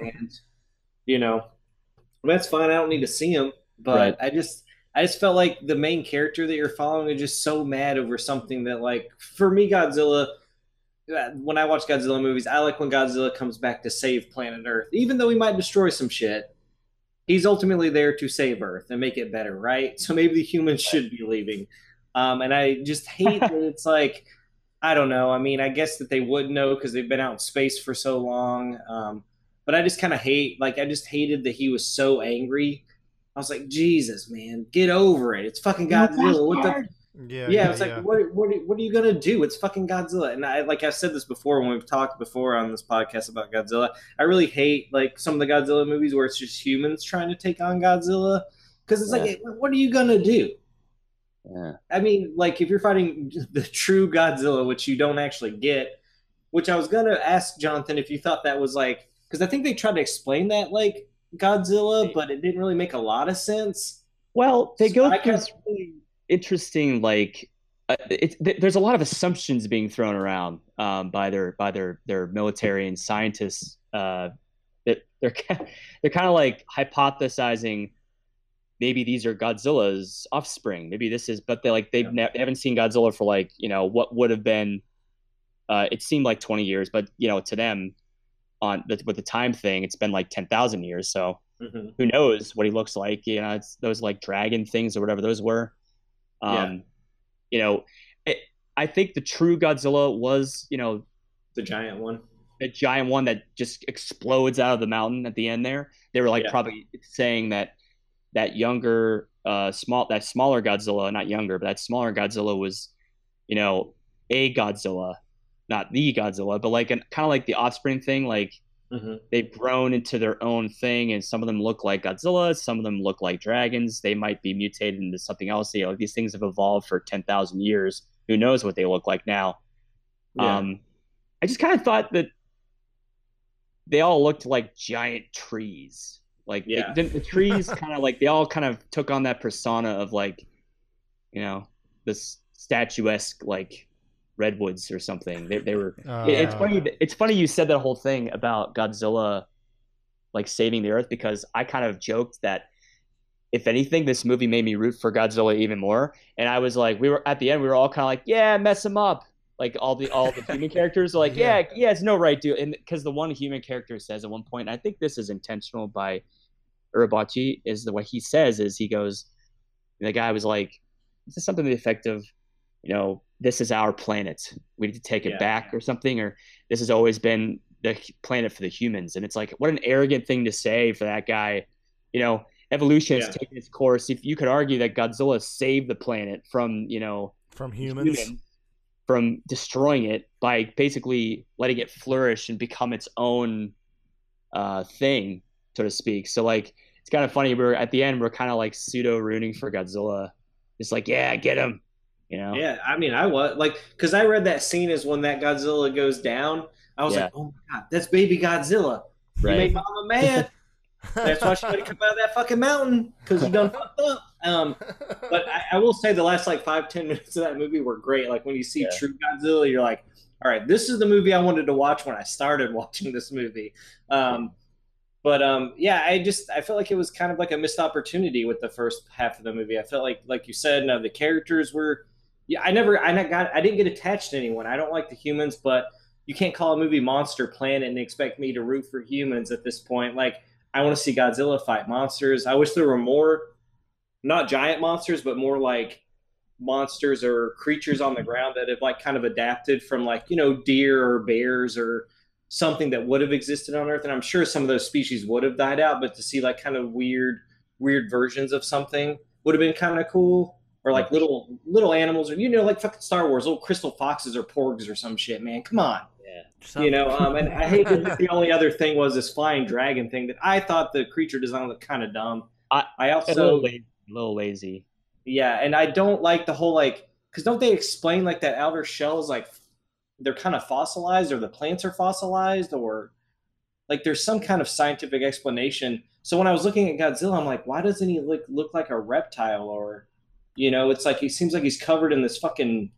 [SPEAKER 5] and you know, that's fine. I don't need to see him, but
[SPEAKER 4] Right.
[SPEAKER 5] I just I just felt like the main character that you're following is just so mad over something that, like, for me, Godzilla. uh, When I watch Godzilla movies, I like when Godzilla comes back to save planet Earth, even though he might destroy some shit. He's ultimately there to save Earth and make it better, right? So maybe the humans should be leaving. Um, and I just hate that it's like, I don't know. I mean, I guess that they would know because they've been out in space for so long. Um, but I just kind of hate, like, I just hated that he was so angry. I was like, Jesus, man, get over it. It's fucking Godzilla. What the?
[SPEAKER 2] Yeah,
[SPEAKER 5] Yeah, it's like, what, what, are- what are you gonna do? It's fucking Godzilla. And I, like I've said this before when we've talked before on this podcast about Godzilla. I really hate like some of the Godzilla movies where it's just humans trying to take on Godzilla because it's like, what are you gonna do?
[SPEAKER 4] Yeah.
[SPEAKER 5] I mean, like if you're fighting the true Godzilla, which you don't actually get, which I was gonna ask Jonathan if you thought that was like because I think they tried to explain that like Godzilla, but it didn't really make a lot of sense.
[SPEAKER 4] Well, they
[SPEAKER 5] So
[SPEAKER 4] go
[SPEAKER 5] I
[SPEAKER 4] through this really interesting, like, uh, it, th- there's a lot of assumptions being thrown around um, by their by their their military and scientists. Uh, that they're they're kind of like hypothesizing maybe these are Godzilla's offspring. Maybe this is, but they like they've ne- they haven't seen Godzilla for like you know what would have been. Uh, it seemed like 20 years, but you know to them, on the, with the time thing, it's been like 10,000 years. So
[SPEAKER 5] Mhm.
[SPEAKER 4] who knows what he looks like? You know, it's those like dragon things or whatever those were. Um,
[SPEAKER 5] Yeah.
[SPEAKER 4] You know, it, I think the true Godzilla was, you know,
[SPEAKER 5] The giant one.
[SPEAKER 4] a giant one that just explodes out of the mountain at the end there. They were like
[SPEAKER 5] Yeah.
[SPEAKER 4] probably saying that that younger, uh, small, that smaller Godzilla, not younger, but that smaller Godzilla was, you know, a Godzilla, not the Godzilla, but like an kind of like the offspring thing, like
[SPEAKER 5] hmm
[SPEAKER 4] they've grown into their own thing and some of them look like godzilla some of them look like dragons. They might be mutated into something else. You know these things have evolved for 10,000 years. Who knows what they look like now?
[SPEAKER 5] Yeah.
[SPEAKER 4] um i just kind of thought that they all looked like giant trees. Like
[SPEAKER 5] Yeah.
[SPEAKER 4] the trees kind of like they all kind of took on that persona of like you know this statuesque like redwoods or something they, they were
[SPEAKER 2] Uh,
[SPEAKER 4] it- it's funny. It's funny you said that whole thing about Godzilla, like saving the Earth, because I kind of joked that if anything, this movie made me root for Godzilla even more. And I was like, we were at the end, we were all kind of like, yeah, mess him up. Like all the all the human characters are like, yeah,
[SPEAKER 2] Yeah.
[SPEAKER 4] yeah, it's no right, dude. And because the one human character says at one point, I think this is intentional by Urobuchi, is the what he says is he goes, the guy was like, this is something to the effect of, you know, this is our planet. We need to take it
[SPEAKER 5] Yeah.
[SPEAKER 4] back or something, or this has always been the planet for the humans. And it's like, what an arrogant thing to say for that guy. You know, evolution
[SPEAKER 5] Yeah.
[SPEAKER 4] has taken its course. If you could argue that Godzilla saved the planet from, you know,
[SPEAKER 2] from humans.
[SPEAKER 4] humans, from destroying it by basically letting it flourish and become its own uh, thing, so to speak. So like, it's kind of funny. We're at the end, we're kind of like pseudo rooting for Godzilla. It's like, yeah, get him. You know?
[SPEAKER 5] Yeah, I mean, I was like, because I read that scene as when that Godzilla goes down. I was
[SPEAKER 4] Yeah.
[SPEAKER 5] like, oh my god, that's baby Godzilla. You
[SPEAKER 4] Right.
[SPEAKER 5] made mama mad. That's why she had to come out of that fucking mountain because you done fucked up. Um, but I, I will say the last like five ten minutes of that movie were great. Like when you see
[SPEAKER 4] Yeah.
[SPEAKER 5] true Godzilla, you're like, all right, this is the movie I wanted to watch when I started watching this movie. Um, but um, yeah, I just I felt like it was kind of like a missed opportunity with the first half of the movie. I felt like, like you said, no, the characters were. Yeah, I never, I got, I didn't get attached to anyone. I don't like the humans, but you can't call a movie Monster Planet and expect me to root for humans at this point. Like, I want to see Godzilla fight monsters. I wish there were more, not giant monsters, but more like monsters or creatures on the ground that have like kind of adapted from like you know deer or bears or something that would have existed on Earth. And I'm sure some of those species would have died out, but to see like kind of weird, weird versions of something would have been kind of cool. Or like little little animals, or you know, like fucking Star Wars, little crystal foxes or porgs or some shit, man. Come on Yeah. you know um, and i hate that the only other thing was this flying dragon thing that i thought the creature design looked kind of dumb
[SPEAKER 4] I
[SPEAKER 5] also
[SPEAKER 4] little, lazy, a little lazy.
[SPEAKER 5] yeah and i don't like the whole like because don't they explain like that outer shell is like they're kind of fossilized or the plants are fossilized or like there's some kind of scientific explanation so when i was looking at godzilla i'm like why doesn't he look look like a reptile or you know it's like he seems like he's covered in this fucking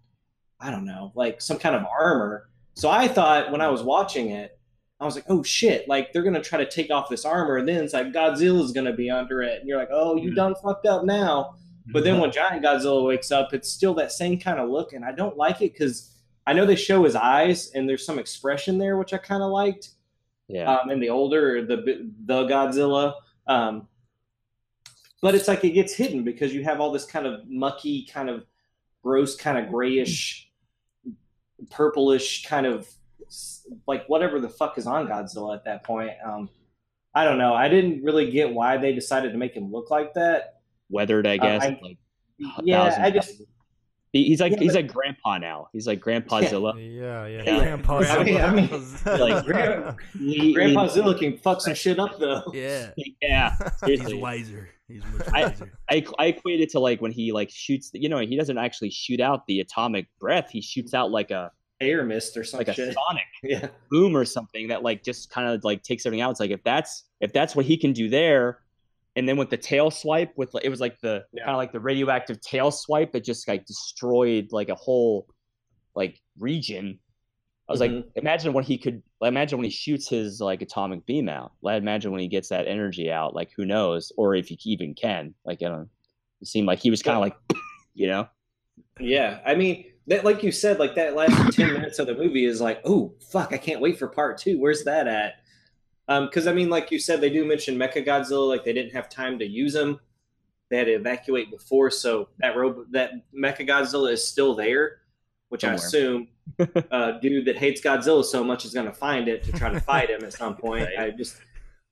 [SPEAKER 5] i don't know like some kind of armor so I thought when I was watching it, I was like, oh shit, like they're gonna try to take off this armor, and then it's like Godzilla's gonna be under it, and you're like, oh, you
[SPEAKER 4] Mhm.
[SPEAKER 5] done fucked up now. But then when Giant Godzilla wakes up, it's still that same kind of look, and I don't like it because I know they show his eyes and there's some expression there, which I kind of liked.
[SPEAKER 4] Yeah.
[SPEAKER 5] Um, in the older the the Godzilla, um, but it's like it gets hidden because you have all this kind of mucky, kind of gross, kind of grayish, purplish, kind of like whatever the fuck is on Godzilla at that point. Um, I don't know. I didn't really get why they decided to make him look like that.
[SPEAKER 4] Weathered, I guess.
[SPEAKER 5] I-
[SPEAKER 4] like
[SPEAKER 5] Yeah, I just
[SPEAKER 4] times. He- he's like
[SPEAKER 5] Yeah,
[SPEAKER 4] he's
[SPEAKER 5] but-
[SPEAKER 4] like grandpa now. He's like Grandpa Zilla.
[SPEAKER 2] Yeah, yeah.
[SPEAKER 4] Yeah.
[SPEAKER 2] Grandpa
[SPEAKER 5] I mean- I mean,
[SPEAKER 4] like,
[SPEAKER 5] Grandpa-
[SPEAKER 4] He-
[SPEAKER 5] Grandpa Zilla can fuck some shit up though.
[SPEAKER 3] Yeah,
[SPEAKER 4] yeah,
[SPEAKER 3] he's wiser. He's much wiser.
[SPEAKER 4] I, I equate it to like when he like shoots. You know, he doesn't actually shoot out the atomic breath. He shoots out like a
[SPEAKER 5] Air mist or something
[SPEAKER 4] like a sonic
[SPEAKER 5] Yeah.
[SPEAKER 4] boom or something that like just kind of like takes everything out. It's like if that's if that's what he can do there, and then with the tail swipe with it was like the
[SPEAKER 5] Yeah.
[SPEAKER 4] kind of like the radioactive tail swipe that just like destroyed like a whole like region. I was
[SPEAKER 5] Mhm.
[SPEAKER 4] like, imagine when he could. Imagine when he shoots his like atomic beam out. Like, Imagine when he gets that energy out. Like who knows, or if he even can. Like it seemed like he was kind of like, you know,
[SPEAKER 5] Yeah, I mean, that like you said, like that last ten minutes of the movie is like, oh fuck, I can't wait for part two. Where's that at? Um, because I mean, like you said, they do mention Mecha Godzilla, like they didn't have time to use him. They had to evacuate before, so that robo- that Mecha Godzilla is still there, which I assume uh, dude that hates Godzilla so much is going to find it to try to fight him at some point. I just,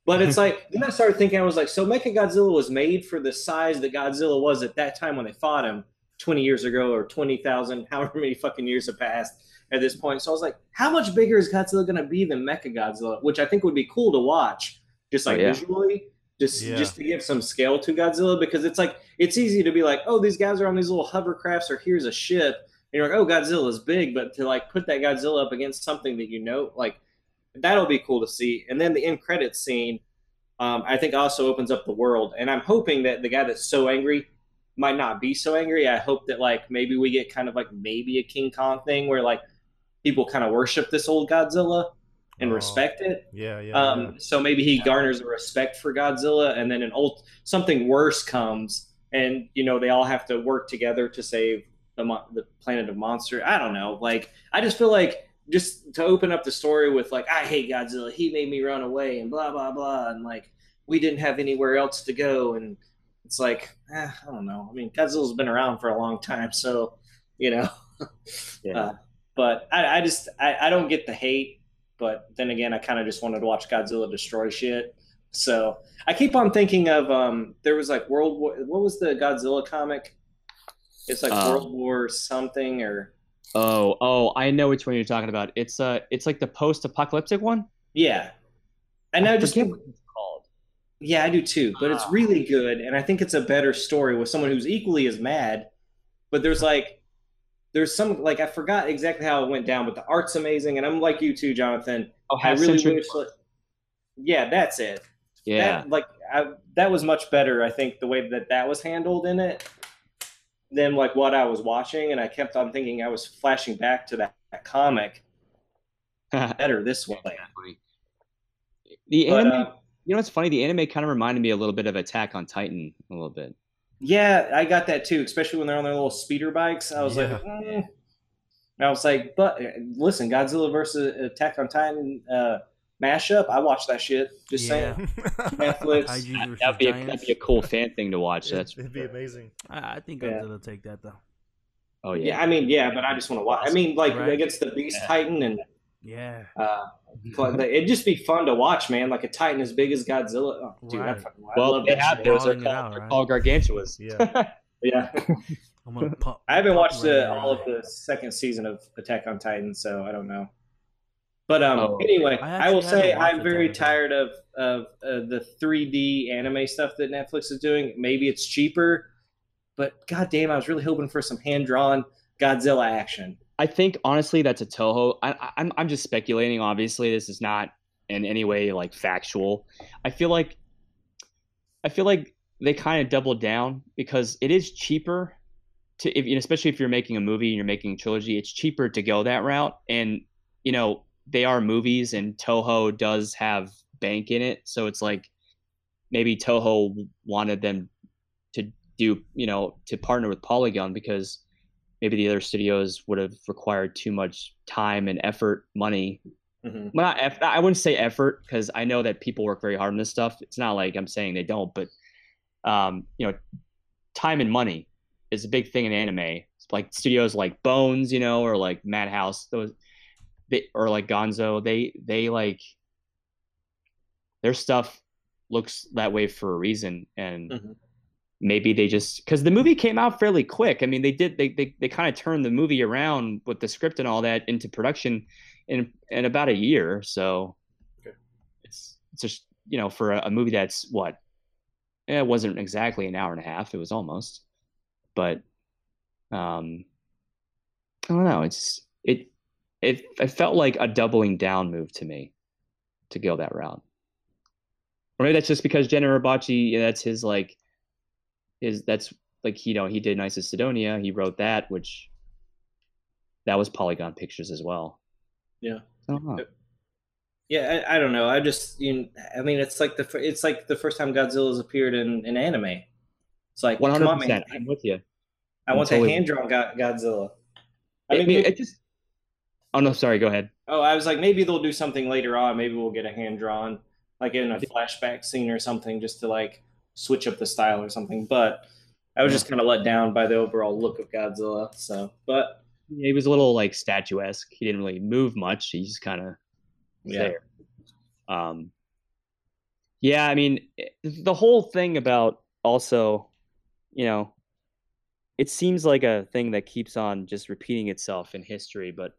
[SPEAKER 5] but it's like then I started thinking, I was like, so Mecha Godzilla was made for the size that Godzilla was at that time when they fought him. 20 years ago or 20,000, however many fucking years have passed at this point. So I was like, how much bigger is Godzilla going to be than Mecha Godzilla? Which I think would be cool to watch, just
[SPEAKER 4] Oh,
[SPEAKER 5] like
[SPEAKER 4] yeah.
[SPEAKER 5] visually, just
[SPEAKER 2] Yeah.
[SPEAKER 5] just to give some scale to Godzilla because it's like it's easy to be like, oh, these guys are on these little hovercrafts or here's a ship. And you're like, oh, Godzilla's big, but to like put that Godzilla up against something that you know, like that'll be cool to see. And then the end credits scene, um, I think also opens up the world. And I'm hoping that the guy that's so angry might not be so angry. I hope that like maybe we get kind of like maybe a King Kong thing where like people kind of worship this old Godzilla and
[SPEAKER 2] Oh.
[SPEAKER 5] respect it.
[SPEAKER 2] Yeah, yeah.
[SPEAKER 5] Um,
[SPEAKER 2] yeah.
[SPEAKER 5] so maybe he garners a respect for Godzilla, and then an old something worse comes, and you know they all have to work together to save the mon- the planet of monster. I don't know. Like I just feel like just to open up the story with like I hate Godzilla. He made me run away, and blah blah blah, and like we didn't have anywhere else to go, and it's like eh, I don't know. I mean, Godzilla's been around for a long time, so you know.
[SPEAKER 4] Yeah.
[SPEAKER 5] Uh, but I, I just I, I don't get the hate but then again, I kind of just wanted to watch Godzilla destroy shit. So I keep on thinking of um, there was like World War. What was the Godzilla comic? It's like
[SPEAKER 4] Um,
[SPEAKER 5] World War something or
[SPEAKER 4] oh oh, I know which one you're talking about. It's uh, it's like the post-apocalyptic one.
[SPEAKER 5] yeah. And I just
[SPEAKER 4] forget what it's called.
[SPEAKER 5] yeah, I do too. But it's
[SPEAKER 4] Ah.
[SPEAKER 5] really good, and I think it's a better story with someone who's equally as mad. But there's like there's some like I forgot exactly how it went down, but the art's amazing, and I'm like you too, Jonathan.
[SPEAKER 4] Oh,
[SPEAKER 5] I really
[SPEAKER 4] century.
[SPEAKER 5] wish. Like, yeah, that's it.
[SPEAKER 4] yeah,
[SPEAKER 5] that, like I, that was much better i think the way that that was handled in it than like what i was watching and i kept on thinking i was flashing back to that, that comic better this way
[SPEAKER 4] the
[SPEAKER 5] but
[SPEAKER 4] anime.
[SPEAKER 5] uh,
[SPEAKER 4] you know what's funny? The anime kind of reminded me a little bit of Attack on Titan, a little bit.
[SPEAKER 5] Yeah i got that too especially when they're on their little speeder bikes i was
[SPEAKER 2] Yeah.
[SPEAKER 5] like mm. i was like but listen godzilla versus attack on titan uh mashup i watched that shit just
[SPEAKER 3] Yeah.
[SPEAKER 5] saying netflix
[SPEAKER 3] Kaiju
[SPEAKER 4] That'd be a, that'd be a cool fan thing to watch. That's
[SPEAKER 2] it'd be amazing.
[SPEAKER 3] I, I think
[SPEAKER 5] Yeah.
[SPEAKER 3] Godzilla take that though.
[SPEAKER 4] oh
[SPEAKER 5] yeah.
[SPEAKER 4] yeah.
[SPEAKER 5] i mean yeah but i just want to watch i mean like
[SPEAKER 3] Right.
[SPEAKER 5] against the beast
[SPEAKER 4] Yeah.
[SPEAKER 5] titan and
[SPEAKER 3] Yeah.
[SPEAKER 5] Uh, but it'd just be fun to watch, man. Like a Titan as big as Godzilla. Oh, dude, I,
[SPEAKER 3] Right.
[SPEAKER 5] fucking, I
[SPEAKER 4] Well, they have those. They're
[SPEAKER 3] it
[SPEAKER 4] called,
[SPEAKER 3] out,
[SPEAKER 4] they're
[SPEAKER 3] right?
[SPEAKER 4] called gargantuas.
[SPEAKER 2] Yeah.
[SPEAKER 5] Yeah,
[SPEAKER 3] I'm gonna pop.
[SPEAKER 5] I haven't
[SPEAKER 3] pop
[SPEAKER 5] watched
[SPEAKER 3] right
[SPEAKER 5] the, all of the second season of Attack on Titan, so I don't know. But um,
[SPEAKER 4] Oh.
[SPEAKER 5] anyway,
[SPEAKER 3] I
[SPEAKER 5] I, will say I'm very tired of of uh, the 3D anime stuff that Netflix is doing. Maybe it's cheaper, but goddamn, I was really hoping for some hand drawn Godzilla action.
[SPEAKER 4] I think honestly that's a Toho. I, I'm I'm just speculating. Obviously, this is not in any way like factual. I feel like I feel like they kind of doubled down because it is cheaper to if especially if you're making a movie and you're making a trilogy, it's cheaper to go that route. And you know they are movies, and Toho does have bank in it, so it's like maybe Toho wanted them to do you know to partner with Polygon because maybe the other studios would have required too much time and effort, money.
[SPEAKER 5] Mhm.
[SPEAKER 4] Well, not eff- I wouldn't say effort because I know that people work very hard on this stuff. It's not like I'm saying they don't, but um, you know, time and money is a big thing in anime. It's like studios like Bones, you know, or like Madhouse, those, they, or like Gonzo. They they like their stuff looks that way for a reason, and
[SPEAKER 5] Mhm.
[SPEAKER 4] Maybe they just because the movie came out fairly quick. I mean, they did they they, they kind of turned the movie around with the script and all that into production in in about a year. So
[SPEAKER 5] Okay.
[SPEAKER 4] it's it's just you know for a, a movie that's what eh, it wasn't exactly an hour and a half. It was almost, but um, I don't know. It's it it it felt like a doubling down move to me to go that route. Or maybe that's just because Gen Urobuchi, yeah, that's his like his that's like you know he did Knights of Sidonia. He wrote that, which that was Polygon Pictures as well.
[SPEAKER 5] Yeah.
[SPEAKER 4] Don't.
[SPEAKER 5] Yeah, I, I don't know. I just, you know, I mean, it's like the it's like the first time Godzilla's appeared in, in anime. It's like,
[SPEAKER 4] One hundred percent. I'm with you.
[SPEAKER 5] I want
[SPEAKER 4] totally-
[SPEAKER 5] the hand drawn Godzilla. I mean, maybe-
[SPEAKER 4] it just. Oh no! Sorry. Go ahead.
[SPEAKER 5] oh, I was like, maybe they'll do something later on. Maybe we'll get a hand drawn, like in a flashback scene or something, just to like switch up the style or something. But I was just kind of let down by the overall look of Godzilla. So, but
[SPEAKER 4] He was a little like statuesque. He didn't really move much. He just kind of
[SPEAKER 5] Yeah.
[SPEAKER 4] there. Um, yeah, I mean, the whole thing about also, you know, it seems like a thing that keeps on just repeating itself in history, but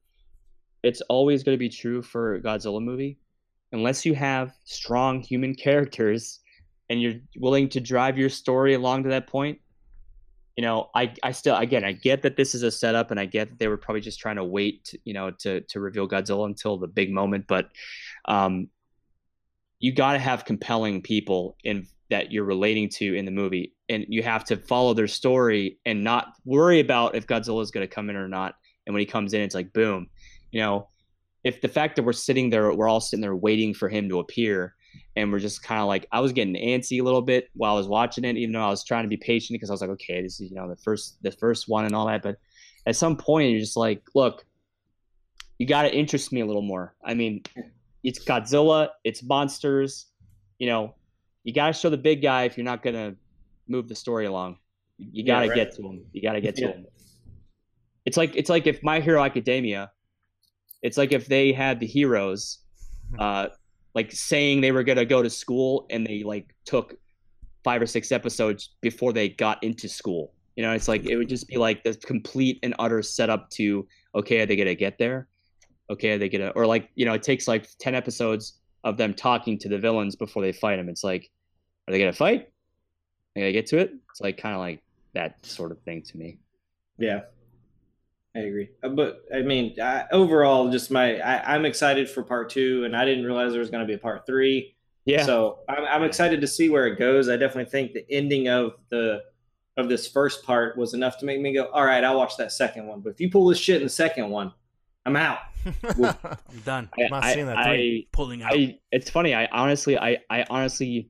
[SPEAKER 4] it's always going to be true for a Godzilla movie. Unless you have strong human characters and you're willing to drive your story along to that point, you know, I, I still again I get that this is a setup and I get that they were probably just trying to wait, you know, to to reveal Godzilla until the big moment, but um you got to have compelling people in that you're relating to in the movie and you have to follow their story and not worry about if Godzilla is going to come in or not and when he comes in it's like boom you know? If the fact that we're sitting there we're all sitting there waiting for him to appear and we're just kind of like I was getting antsy a little bit while I was watching it even though I was trying to be patient because I was like okay this is you know the first the first one and all that but at some point you're just like look you got to interest me a little more I mean it's Godzilla, it's monsters. You know, you got to show the big guy if you're not gonna move the story along. You got to
[SPEAKER 5] right.
[SPEAKER 4] get to him. You got to get to
[SPEAKER 5] Yeah.
[SPEAKER 4] him. It's like it's like if My Hero Academia, it's like if they had the heroes, uh, like saying they were gonna go to school and they like took five or six episodes before they got into school. You know, it's like it would just be like the complete and utter setup to okay, are they gonna get there? okay, are they gonna or like you know it takes like ten episodes of them talking to the villains before they fight them. It's like, are they gonna fight? Are they gonna get to it? It's like kind of like that sort of thing to me.
[SPEAKER 5] Yeah, I agree. Uh, But I mean, I, overall, just my I, I'm excited for part two, and I didn't realize there was going to be a part three.
[SPEAKER 4] Yeah,
[SPEAKER 5] So I'm, I'm excited to see where it goes. I definitely think the ending of the of this first part was enough to make me go, all right, I'll watch that second one. But if you pull this shit in the second one, I'm out.
[SPEAKER 3] I'm done.
[SPEAKER 4] I, am
[SPEAKER 2] not
[SPEAKER 4] I-
[SPEAKER 2] seeing that
[SPEAKER 4] I,
[SPEAKER 2] three.
[SPEAKER 3] Pulling out.
[SPEAKER 4] I, it's funny. I honestly, I, I honestly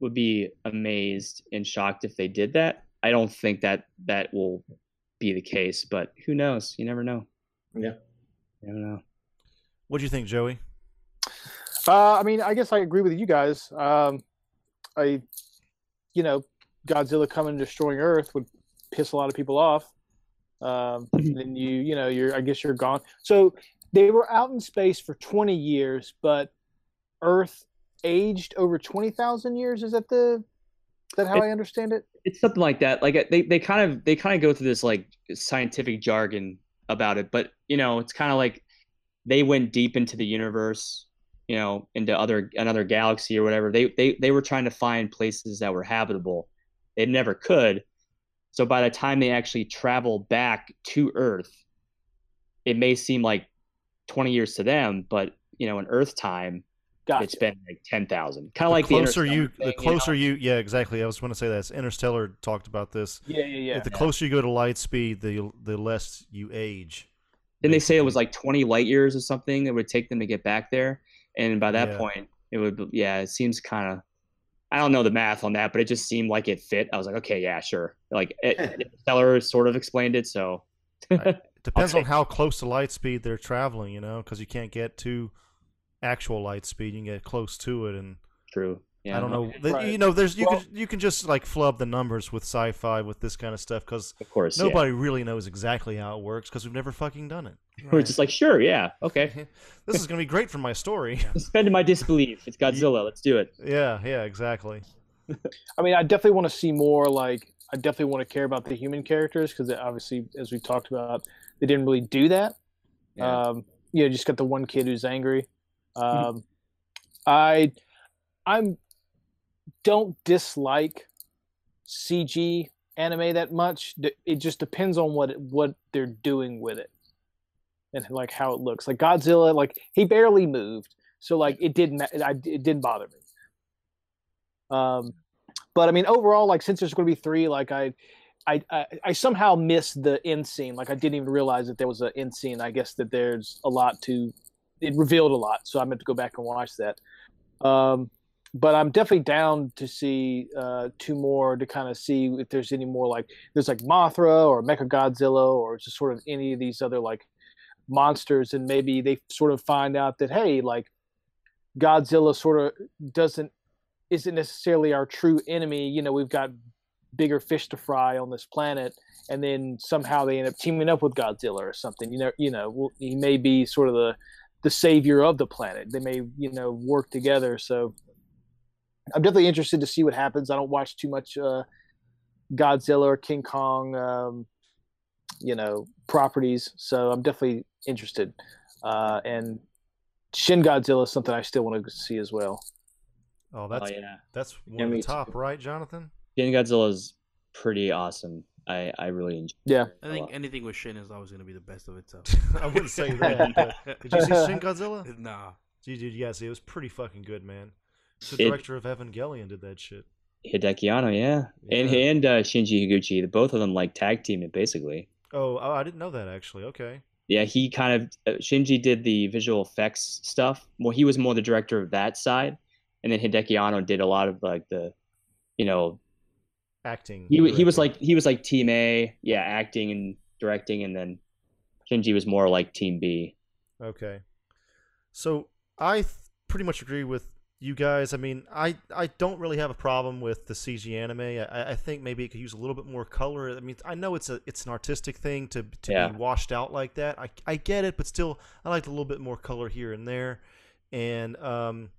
[SPEAKER 4] would be amazed and shocked if they did that. I don't think that that will be the case, but who knows? You never know.
[SPEAKER 5] Yeah.
[SPEAKER 4] You never know.
[SPEAKER 2] what do you think, Joey?
[SPEAKER 7] Uh, I mean, I guess I agree with you guys. Um, I, you know, Godzilla coming and destroying Earth would piss a lot of people off. Um, and then you, you know, you're, I guess you're gone. So they were out in space for 20 years, but Earth aged over 20,000 years. Is that the, is that how
[SPEAKER 4] It-
[SPEAKER 7] I understand it?
[SPEAKER 4] It's something like that like they, they kind of they kind of go through this like scientific jargon about it but you know it's kind of like they went deep into the universe you know into other another galaxy or whatever. They they, they were trying to find places that were habitable. They never could. So by the time they actually travel back to earth it may seem like 20 years to them but you know in earth time
[SPEAKER 7] Gotcha.
[SPEAKER 4] it's been like 10,000 kind of
[SPEAKER 2] the
[SPEAKER 4] like the
[SPEAKER 2] closer
[SPEAKER 4] Interstellar
[SPEAKER 2] you,
[SPEAKER 4] thing,
[SPEAKER 2] the closer you, yeah, exactly. I was going to say that. Interstellar talked about this.
[SPEAKER 7] yeah, yeah, yeah.
[SPEAKER 2] the closer you go to light speed, the the less you age.
[SPEAKER 4] Didn't they say it was like 20 light years or something that would take them to get back there? And by that
[SPEAKER 2] Yeah.
[SPEAKER 4] point, it would, yeah, it seems kind of, I don't know the math on that, but it just seemed like it fit. I was like, okay, yeah, sure. Like it, Stellar sort of explained it, so
[SPEAKER 2] Depends on how close to light speed they're traveling, you know, because you can't get to actual light speed. You can get close to it, and
[SPEAKER 4] true. Yeah,
[SPEAKER 2] I don't know.
[SPEAKER 7] Right.
[SPEAKER 2] You know, there's you
[SPEAKER 7] Well-
[SPEAKER 2] can you can just like flub the numbers with sci-fi with this kind of stuff because
[SPEAKER 4] Of course, yeah.
[SPEAKER 2] nobody really knows exactly how it works because we've never fucking done it.
[SPEAKER 4] We're just like, sure, yeah, okay.
[SPEAKER 2] This is gonna be great for my story.
[SPEAKER 4] Suspended my disbelief. It's Godzilla. Let's do it.
[SPEAKER 2] yeah, yeah, exactly.
[SPEAKER 7] I mean, I definitely want to see more. Like, I definitely want to care about the human characters because obviously, as we talked about, they didn't really do that.
[SPEAKER 4] Yeah.
[SPEAKER 7] Um, you know, just got the one kid who's angry. Um, I, I'm, don't dislike CG anime that much. It just depends on what it, what they're doing with it, and like how it looks. Like Godzilla, like he barely moved, so like it didn't. I, it didn't bother me. Um, but I mean, overall, like since there's going to be three, like I, I, I, I somehow missed the end scene. Like I didn't even realize that there was an end scene. I guess that there's a lot to. It revealed a lot, so I meant to go back and watch that. Um, but I'm definitely down to see uh, two more to kind of see if there's any more like there's like Mothra or Mecha Godzilla or just sort of any of these other like monsters, and maybe they sort of find out that hey, like Godzilla sort of doesn't isn't necessarily our true enemy. You know, we've got bigger fish to fry on this planet, and then somehow they end up teaming up with Godzilla or something. You know, you know, well, he may be sort of the the savior of the planet. They may, you know, work together. So I'm definitely interested to see what happens. I don't watch too much uh, Godzilla or King Kong, um, you know, properties. So I'm definitely interested. Uh, and Shin Godzilla is something I still want to see as well.
[SPEAKER 2] Oh, that's
[SPEAKER 4] oh yeah,
[SPEAKER 2] that's one
[SPEAKER 5] Yeah,
[SPEAKER 2] of the top,
[SPEAKER 5] too.
[SPEAKER 2] right, Jonathan?
[SPEAKER 4] Shin Godzilla is pretty awesome. I I really enjoy.
[SPEAKER 7] Yeah.
[SPEAKER 3] I think anything with Shin is always going to be the best of itself.
[SPEAKER 2] I wouldn't say that. but did you see Shin Godzilla?
[SPEAKER 3] nah.
[SPEAKER 2] Dude, dude, yeah, see, it was pretty fucking good, man. The
[SPEAKER 4] It-
[SPEAKER 2] director of Evangelion did that shit.
[SPEAKER 4] Hideaki Anno, yeah, and
[SPEAKER 2] Yeah.
[SPEAKER 4] and uh, Shinji Higuchi. The both of them like tag team it basically.
[SPEAKER 2] Oh, oh, I didn't know that actually. Okay.
[SPEAKER 4] Yeah, he kind of uh, Shinji did the visual effects stuff. Well, he was more the director of that side, and then Hideaki Anno did a lot of like the, you know,
[SPEAKER 2] Acting.
[SPEAKER 4] he he was like he was like team A, yeah, acting and directing, and then Shinji was more like team B.
[SPEAKER 2] Okay. So I th- pretty much agree with you guys. I mean, I, I don't really have a problem with the CG anime. I, I think maybe it could use a little bit more color. I mean, I know it's a it's an artistic thing to to
[SPEAKER 4] Yeah.
[SPEAKER 2] be washed out like that. I, I get it, but still, I like a little bit more color here and there. And um,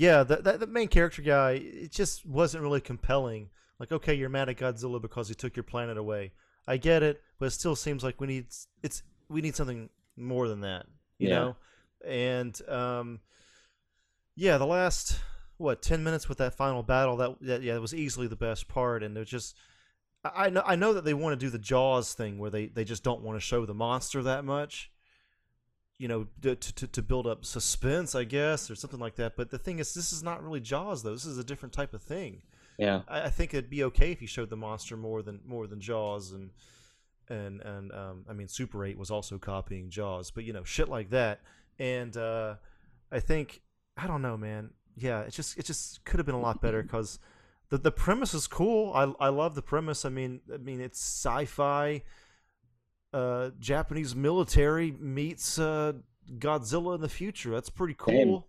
[SPEAKER 2] yeah, that, that the main character guy, it just wasn't really compelling. Like, okay, you're mad at Godzilla because he took your planet away. I get it, but it still seems like we need it's we need something more than that, you
[SPEAKER 4] Yeah.
[SPEAKER 2] know. And um, yeah, the last what ten minutes with that final battle that, that yeah, it was easily the best part, and it was just. I I know I know that they want to do the Jaws thing where they, they just don't want to show the monster that much, you know, to, to to build up suspense, I guess, or something like that. But the thing is, this is not really Jaws though. This is a different type of thing.
[SPEAKER 4] Yeah,
[SPEAKER 2] I, I think it'd be okay if you showed the monster more than more than Jaws and and and um, I mean Super Eight was also copying Jaws, but you know shit like that. And uh, I think I don't know, man. Yeah, it just it just could have been a lot better because the the premise is cool. I I love the premise. I mean I mean it's sci-fi. Uh, Japanese military meets uh, Godzilla in the future. That's pretty cool.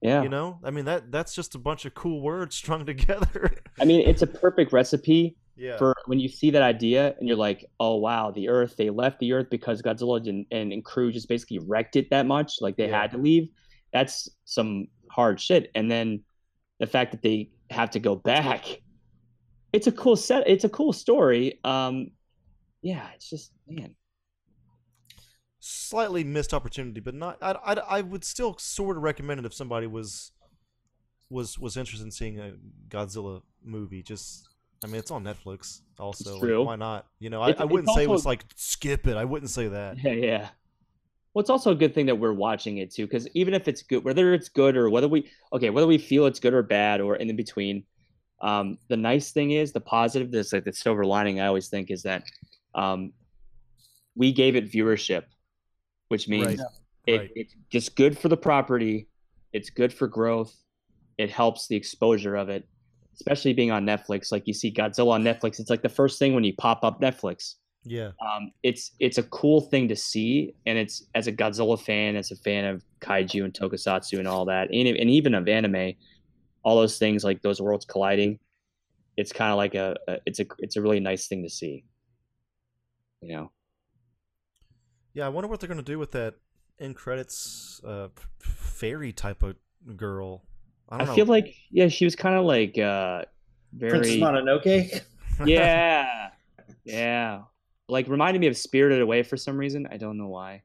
[SPEAKER 4] yeah.
[SPEAKER 2] You know, I mean that that's just a bunch of cool words strung together.
[SPEAKER 4] I mean, it's a perfect recipe
[SPEAKER 2] yeah.
[SPEAKER 4] for when you see that idea and you're like, oh wow, the Earth. They left the Earth because Godzilla and, and, and crew just basically wrecked it that much. Like they
[SPEAKER 2] Yeah.
[SPEAKER 4] had to leave. That's some hard shit. And then the fact that they have to go back. It's a cool set. It's a cool story. Um, yeah, it's just man.
[SPEAKER 2] slightly missed opportunity, but not. I, I, I would still sort of recommend it if somebody was was was interested in seeing a Godzilla movie. Just, I mean, it's on Netflix. Also, like,
[SPEAKER 4] true.
[SPEAKER 2] why not? You know, I,
[SPEAKER 4] It's-
[SPEAKER 2] I wouldn't say it was like skip it. I wouldn't say that.
[SPEAKER 4] Yeah, yeah. Well, it's also a good thing that we're watching it too, because even if it's good, whether it's good or whether we okay, whether we feel it's good or bad or in between, um, the nice thing is the positive. This like the silver lining. I always think is that um, we gave it viewership, which means
[SPEAKER 2] Right.
[SPEAKER 4] it,
[SPEAKER 2] Right.
[SPEAKER 4] it's just good for the property. It's good for growth. it helps the exposure of it, especially being on Netflix. Like you see Godzilla on Netflix, it's like the first thing when you pop up Netflix.
[SPEAKER 2] Yeah.
[SPEAKER 4] Um, it's it's a cool thing to see, and it's as a Godzilla fan, as a fan of kaiju and tokusatsu and all that, and, and even of anime, all those things like those worlds colliding. It's kind of like a, a it's a it's a really nice thing to see. You know.
[SPEAKER 2] Yeah, I wonder what they're gonna do with that in credits uh, fairy type of girl. I
[SPEAKER 4] I,
[SPEAKER 2] don't know.
[SPEAKER 4] feel like yeah, she was kind of like uh very
[SPEAKER 5] Princess
[SPEAKER 4] very
[SPEAKER 5] Mononoke.
[SPEAKER 4] yeah, yeah, like reminded me of Spirited Away for some reason. I don't know why.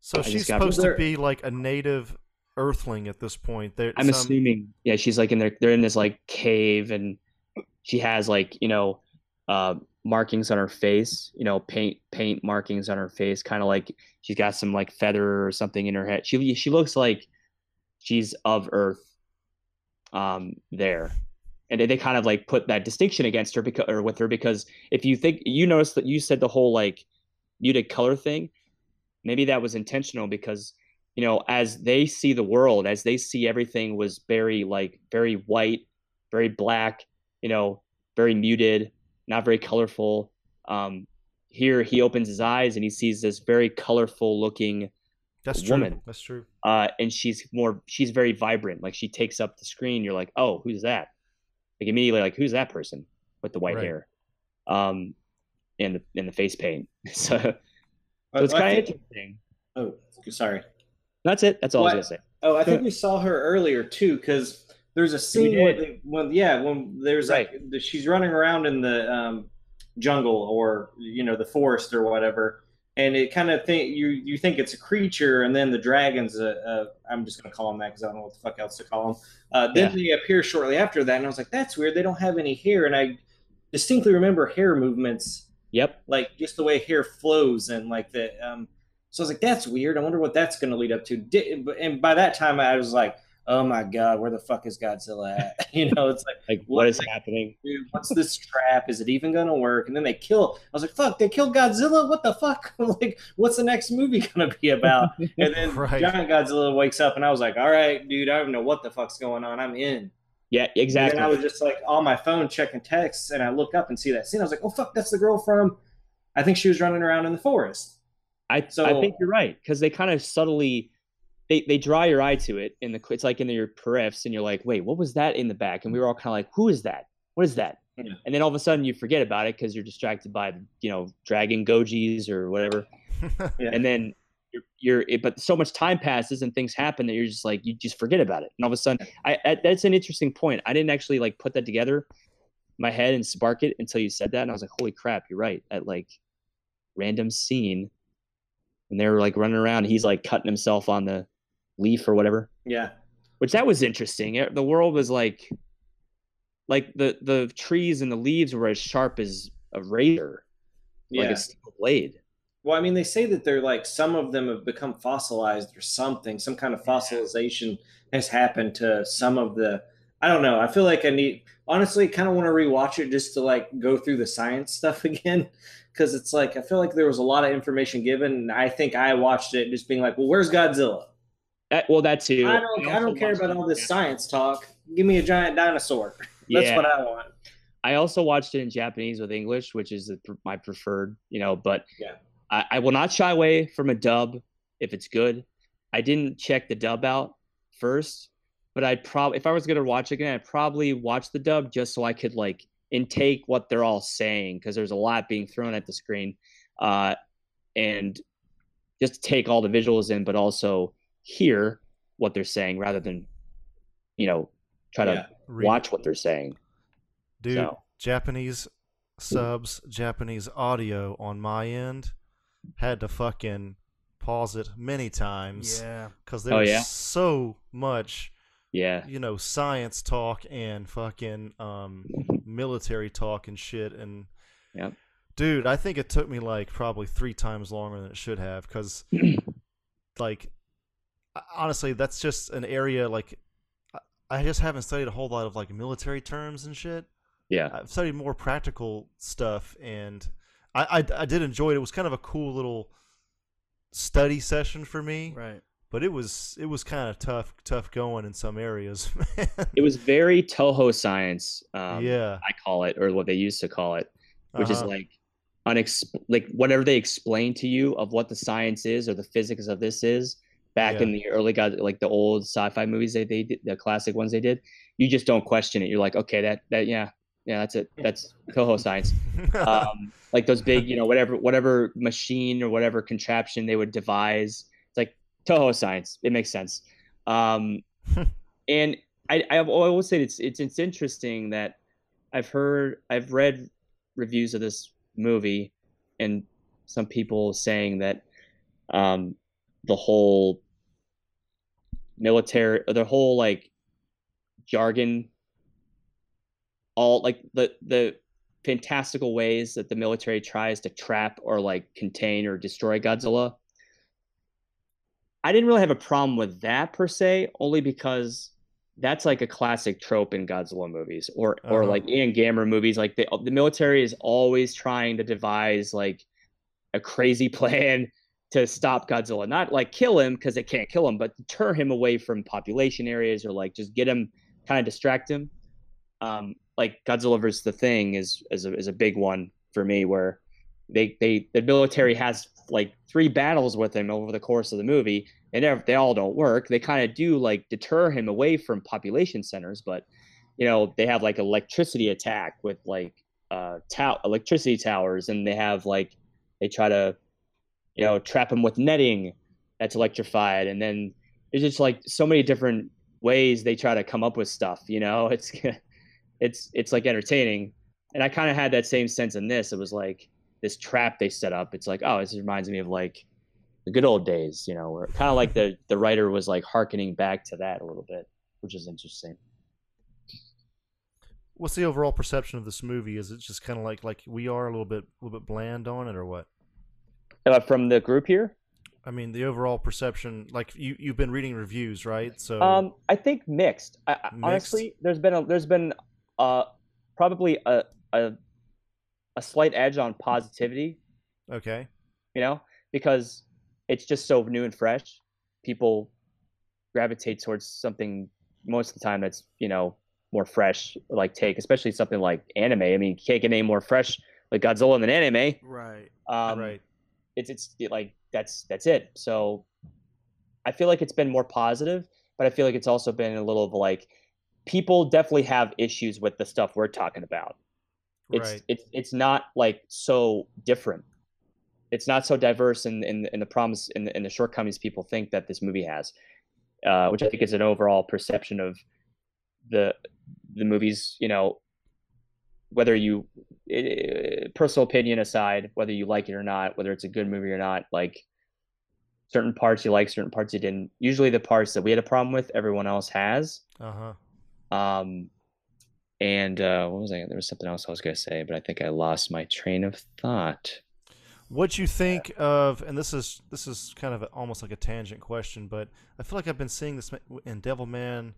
[SPEAKER 2] so
[SPEAKER 4] I
[SPEAKER 2] she's supposed to be like a native Earthling at this point. There,
[SPEAKER 4] I'm
[SPEAKER 2] some-
[SPEAKER 4] assuming yeah, she's like in there. They're in this like cave, and she has like you know uh markings on her face. You know, paint paint markings on her face, kind of like she's got some like feather or something in her head. She she looks like she's of Earth. Um, there. and they, they kind of like put that distinction against her because or with her because if you think you notice that you said the whole like muted color thing maybe that was intentional because you know as they see the world as they see everything was very like very white very black you know very muted not very colorful um here he opens his eyes and he sees this very colorful looking
[SPEAKER 2] That's true. That's true.
[SPEAKER 4] uh, and she's more she's very vibrant. Like she takes up the screen. You're like, oh, who's that? Like immediately, like who's that person with the white
[SPEAKER 2] Right.
[SPEAKER 4] hair, um, and the and the face paint. so, so it's kind of interesting.
[SPEAKER 5] Oh, sorry.
[SPEAKER 4] That's it. That's all I
[SPEAKER 5] What?
[SPEAKER 4] was gonna say.
[SPEAKER 5] Oh, I think we saw her earlier too, because there's a scene where, they, when yeah, when there's like the, she's running around in the um, jungle or you know the forest or whatever, and it kind of think you you think it's a creature, and then the dragons. Uh, uh, I'm just gonna call them that because I don't know what the fuck else to call them. Uh, then they appear shortly after that, and I was like, that's weird. They don't have any hair, and I distinctly remember hair movements
[SPEAKER 4] Yep.
[SPEAKER 5] like just the way hair flows and like the um so i was like that's weird i wonder what that's going to lead up to and by that time i was like oh my god where the fuck is godzilla at you know it's like
[SPEAKER 4] Like
[SPEAKER 5] What-
[SPEAKER 4] what is happening?
[SPEAKER 5] dude what's this trap is it even going to work and then they kill i was like fuck they killed godzilla what the fuck like what's the next movie going to be about and then
[SPEAKER 2] Right.
[SPEAKER 5] giant godzilla wakes up and i was like all right dude i don't know what the fuck's going on i'm in
[SPEAKER 4] Yeah. Exactly.
[SPEAKER 5] and I was just like on my phone checking texts, and I look up and see that scene. I was like, "Oh fuck, that's the girl from." I think she was running around in the forest.
[SPEAKER 4] I
[SPEAKER 5] So-
[SPEAKER 4] I think you're right because they kind of subtly they they draw your eye to it in the it's like in your periffs and you're like wait what was that in the back? And we were all kind of like who is that? What is that?
[SPEAKER 5] Yeah.
[SPEAKER 4] and then all of a sudden you forget about it because you're distracted by you know dragon gojis or whatever.
[SPEAKER 5] Yeah.
[SPEAKER 4] and then you're, you're it, but so much time passes and things happen that you're just like you just forget about it. And all of a sudden I, I that's an interesting point. I didn't actually like put that together in my head and spark it until you said that and I was like holy crap you're right. At like random scene and they were like running around. He's like cutting himself on the leaf or whatever,
[SPEAKER 5] Yeah,
[SPEAKER 4] which that was interesting. The world was like, like the the trees and the leaves were as sharp as a razor, like a steel blade.
[SPEAKER 5] Well, I mean, they say that they're like some of them have become fossilized or something. Some kind of fossilization has happened to some of the. I don't know. I feel like I need honestly kind of want to rewatch it just to like go through the science stuff again because it's like I feel like there was a lot of information given. And I think I watched it just being like, "Well, where's Godzilla?"
[SPEAKER 4] That, well, that too.
[SPEAKER 5] I don't. I don't care about all this science talk. Give me a giant dinosaur. That's
[SPEAKER 4] Yeah.
[SPEAKER 5] what I want.
[SPEAKER 4] I also watched it in Japanese with English, which is my preferred, you know. But
[SPEAKER 5] Yeah.
[SPEAKER 4] I, I will not shy away from a dub if it's good. I didn't check the dub out first, but I'd probably, if I was gonna watch it again, I'd probably watch the dub just so I could like intake what they're all saying because there's a lot being thrown at the screen, uh, and just take all the visuals in, but also hear what they're saying rather than, you know, try to
[SPEAKER 5] Yeah.
[SPEAKER 2] Read-
[SPEAKER 4] watch what they're saying.
[SPEAKER 2] Dude,
[SPEAKER 4] So.
[SPEAKER 2] Japanese subs, Japanese audio on my end had to fucking pause it many times
[SPEAKER 3] Yeah.
[SPEAKER 2] because
[SPEAKER 4] Oh,
[SPEAKER 2] there's
[SPEAKER 4] yeah?
[SPEAKER 2] so much,
[SPEAKER 4] Yeah.
[SPEAKER 2] you know, science talk and fucking um, military talk and shit. And
[SPEAKER 4] Yep.
[SPEAKER 2] dude, I think it took me like probably three times longer than it should have because, like, honestly, that's just an area like I- I just haven't studied a whole lot of like military terms and shit.
[SPEAKER 4] Yeah.
[SPEAKER 2] I've studied more practical stuff, and I, I I did enjoy it. It was kind of a cool little study session for me.
[SPEAKER 3] Right.
[SPEAKER 2] but it was it was kind of tough tough going in some areas. man.
[SPEAKER 4] It was very Toho science. Um,
[SPEAKER 2] yeah,
[SPEAKER 4] I call it, or what they used to call it, which is
[SPEAKER 2] Uh-huh.
[SPEAKER 4] like unex like whatever they explain to you of what the science is or the physics of this is back
[SPEAKER 2] Yeah.
[SPEAKER 4] in the early god like the old sci-fi movies they they did the classic ones they did you just don't question it you're like okay that that yeah yeah that's it that's Toho science um, like those big, you know, whatever whatever machine or whatever contraption they would devise. It's like Toho science. It makes sense. Um, and I, I always say it's it's it's interesting that I've heard I've read reviews of this movie and some people saying that um, the whole military the whole like jargon all like the the fantastical ways that the military tries to trap or like contain or destroy Godzilla. I didn't really have a problem with that per se, only because that's like a classic trope in Godzilla movies or or
[SPEAKER 2] Uh-huh.
[SPEAKER 4] like Ian Gamera movies. Like the the military is always trying to devise like a crazy plan to stop Godzilla, not like kill him because they can't kill him, but deter him away from population areas or like just get him kind of distract him. Um, like Godzilla vs. the Thing is is a, is a big one for me where they they the military has like three battles with him over the course of the movie and they all don't work. They kind of do like deter him away from population centers, but you know they have like electricity attack with like uh tow- electricity towers and they have like they try to you know trap them with netting that's electrified. And then there's just like so many different ways they try to come up with stuff you know? It's it's it's like entertaining. And i kind of had that same sense in this. It was like this trap they set up. It's like oh this reminds me of like the good old days you know where kind of like the the writer was like harkening back to that a little bit which is interesting.
[SPEAKER 2] What's the overall perception of this movie? Is it just kind of like like we are a little bit a little bit bland on it, or what?
[SPEAKER 4] Uh, from the group here
[SPEAKER 2] I mean, the overall perception, like you you've been reading reviews, right? So
[SPEAKER 4] Um, I think mixed. I,
[SPEAKER 2] Mixed?
[SPEAKER 4] honestly, there's been a there's been uh probably a a a slight edge on positivity.
[SPEAKER 2] okay,
[SPEAKER 4] You know, because it's just so new and fresh. People gravitate towards something most of the time that's you know more fresh, like take, especially something like anime. I mean, you can't get any more fresh like Godzilla than anime.
[SPEAKER 3] Right.
[SPEAKER 4] Um,
[SPEAKER 2] right.
[SPEAKER 4] It's it's it, like that's that's it. So I feel like it's been more positive, but I feel like it's also been a little of like people definitely have issues with the stuff we're talking about. It's
[SPEAKER 2] right.
[SPEAKER 4] it's it's not like so different. It's not so diverse in in, in the promise in the, in the shortcomings people think that this movie has, uh, which I think is an overall perception of the the movies. You know, whether you eh, personal opinion aside, whether you like it or not, whether it's a good movie or not, like certain parts you like, certain parts you didn't. Usually, the parts that we had a problem with, everyone else has.
[SPEAKER 2] Uh huh.
[SPEAKER 4] Um, and uh, what was I? There was something else I was going to say, but I think I lost my train of thought.
[SPEAKER 2] What you think of, and this is this is kind of a, almost like a tangent question, but I feel like I've been seeing this in Devilman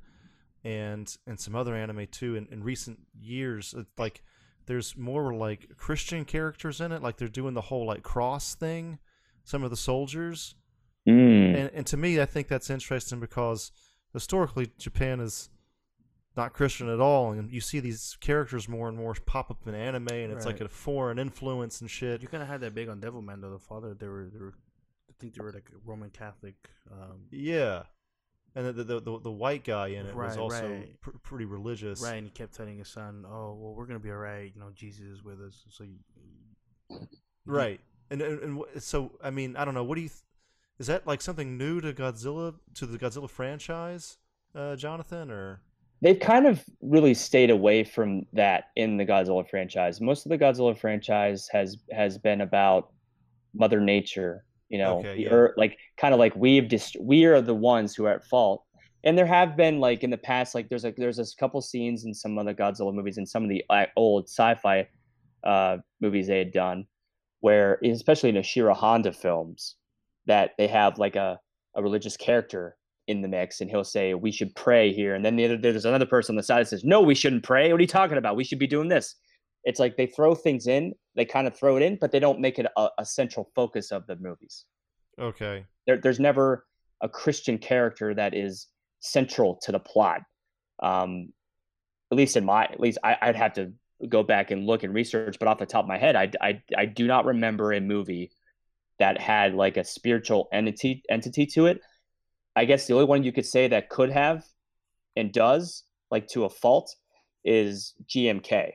[SPEAKER 2] and and some other anime too in, in recent years. Like there's more like Christian characters in it, like they're doing the whole like cross thing. Some of the soldiers,
[SPEAKER 4] Mm.
[SPEAKER 2] and and to me, I think that's interesting because historically Japan is not Christian at all, and you see these characters more and more pop up in anime, and it's like a foreign influence and shit.
[SPEAKER 3] You kind of had that big on Devilman though. The father, they were, they were, I think they were like Roman Catholic. Um,
[SPEAKER 2] Yeah, and the the, the, the white guy in it was also
[SPEAKER 3] right.
[SPEAKER 2] pr- pretty religious.
[SPEAKER 3] right, and he kept telling his son, "Oh, well, we're gonna be alright. You know, Jesus is with us." So, you,
[SPEAKER 2] Right. And, and and so I mean I don't know. What do you? Th- is that like something new to Godzilla to the Godzilla franchise, uh, Jonathan? Or
[SPEAKER 4] They've kind of really stayed away from that in the Godzilla franchise. Most of the Godzilla franchise has has been about Mother Nature. You know,
[SPEAKER 2] Okay, yeah.
[SPEAKER 4] like kind of like we've dist- we are the ones who are at fault. And there have been like in the past, like there's like there's a couple scenes in some of the Godzilla movies and some of the old sci-fi uh, movies they had done, where especially in the Ishiro Honda films, that they have like a, a religious character in the mix, and he'll say we should pray here, and then the other, there's another person on the side that says no, we shouldn't pray. What are you talking about? We should be doing this. It's like they throw things in, they kind of throw it in, but they don't make it a, a central focus of the movies
[SPEAKER 2] okay,
[SPEAKER 4] there, there's never a Christian character that is central to the plot. Um, at least in my, at least I, I'd have to go back and look and research, but off the top of my head, I, I, I do not remember a movie that had like a spiritual entity entity to it. I guess the only one you could say that could have and does, like to a fault, is GMK.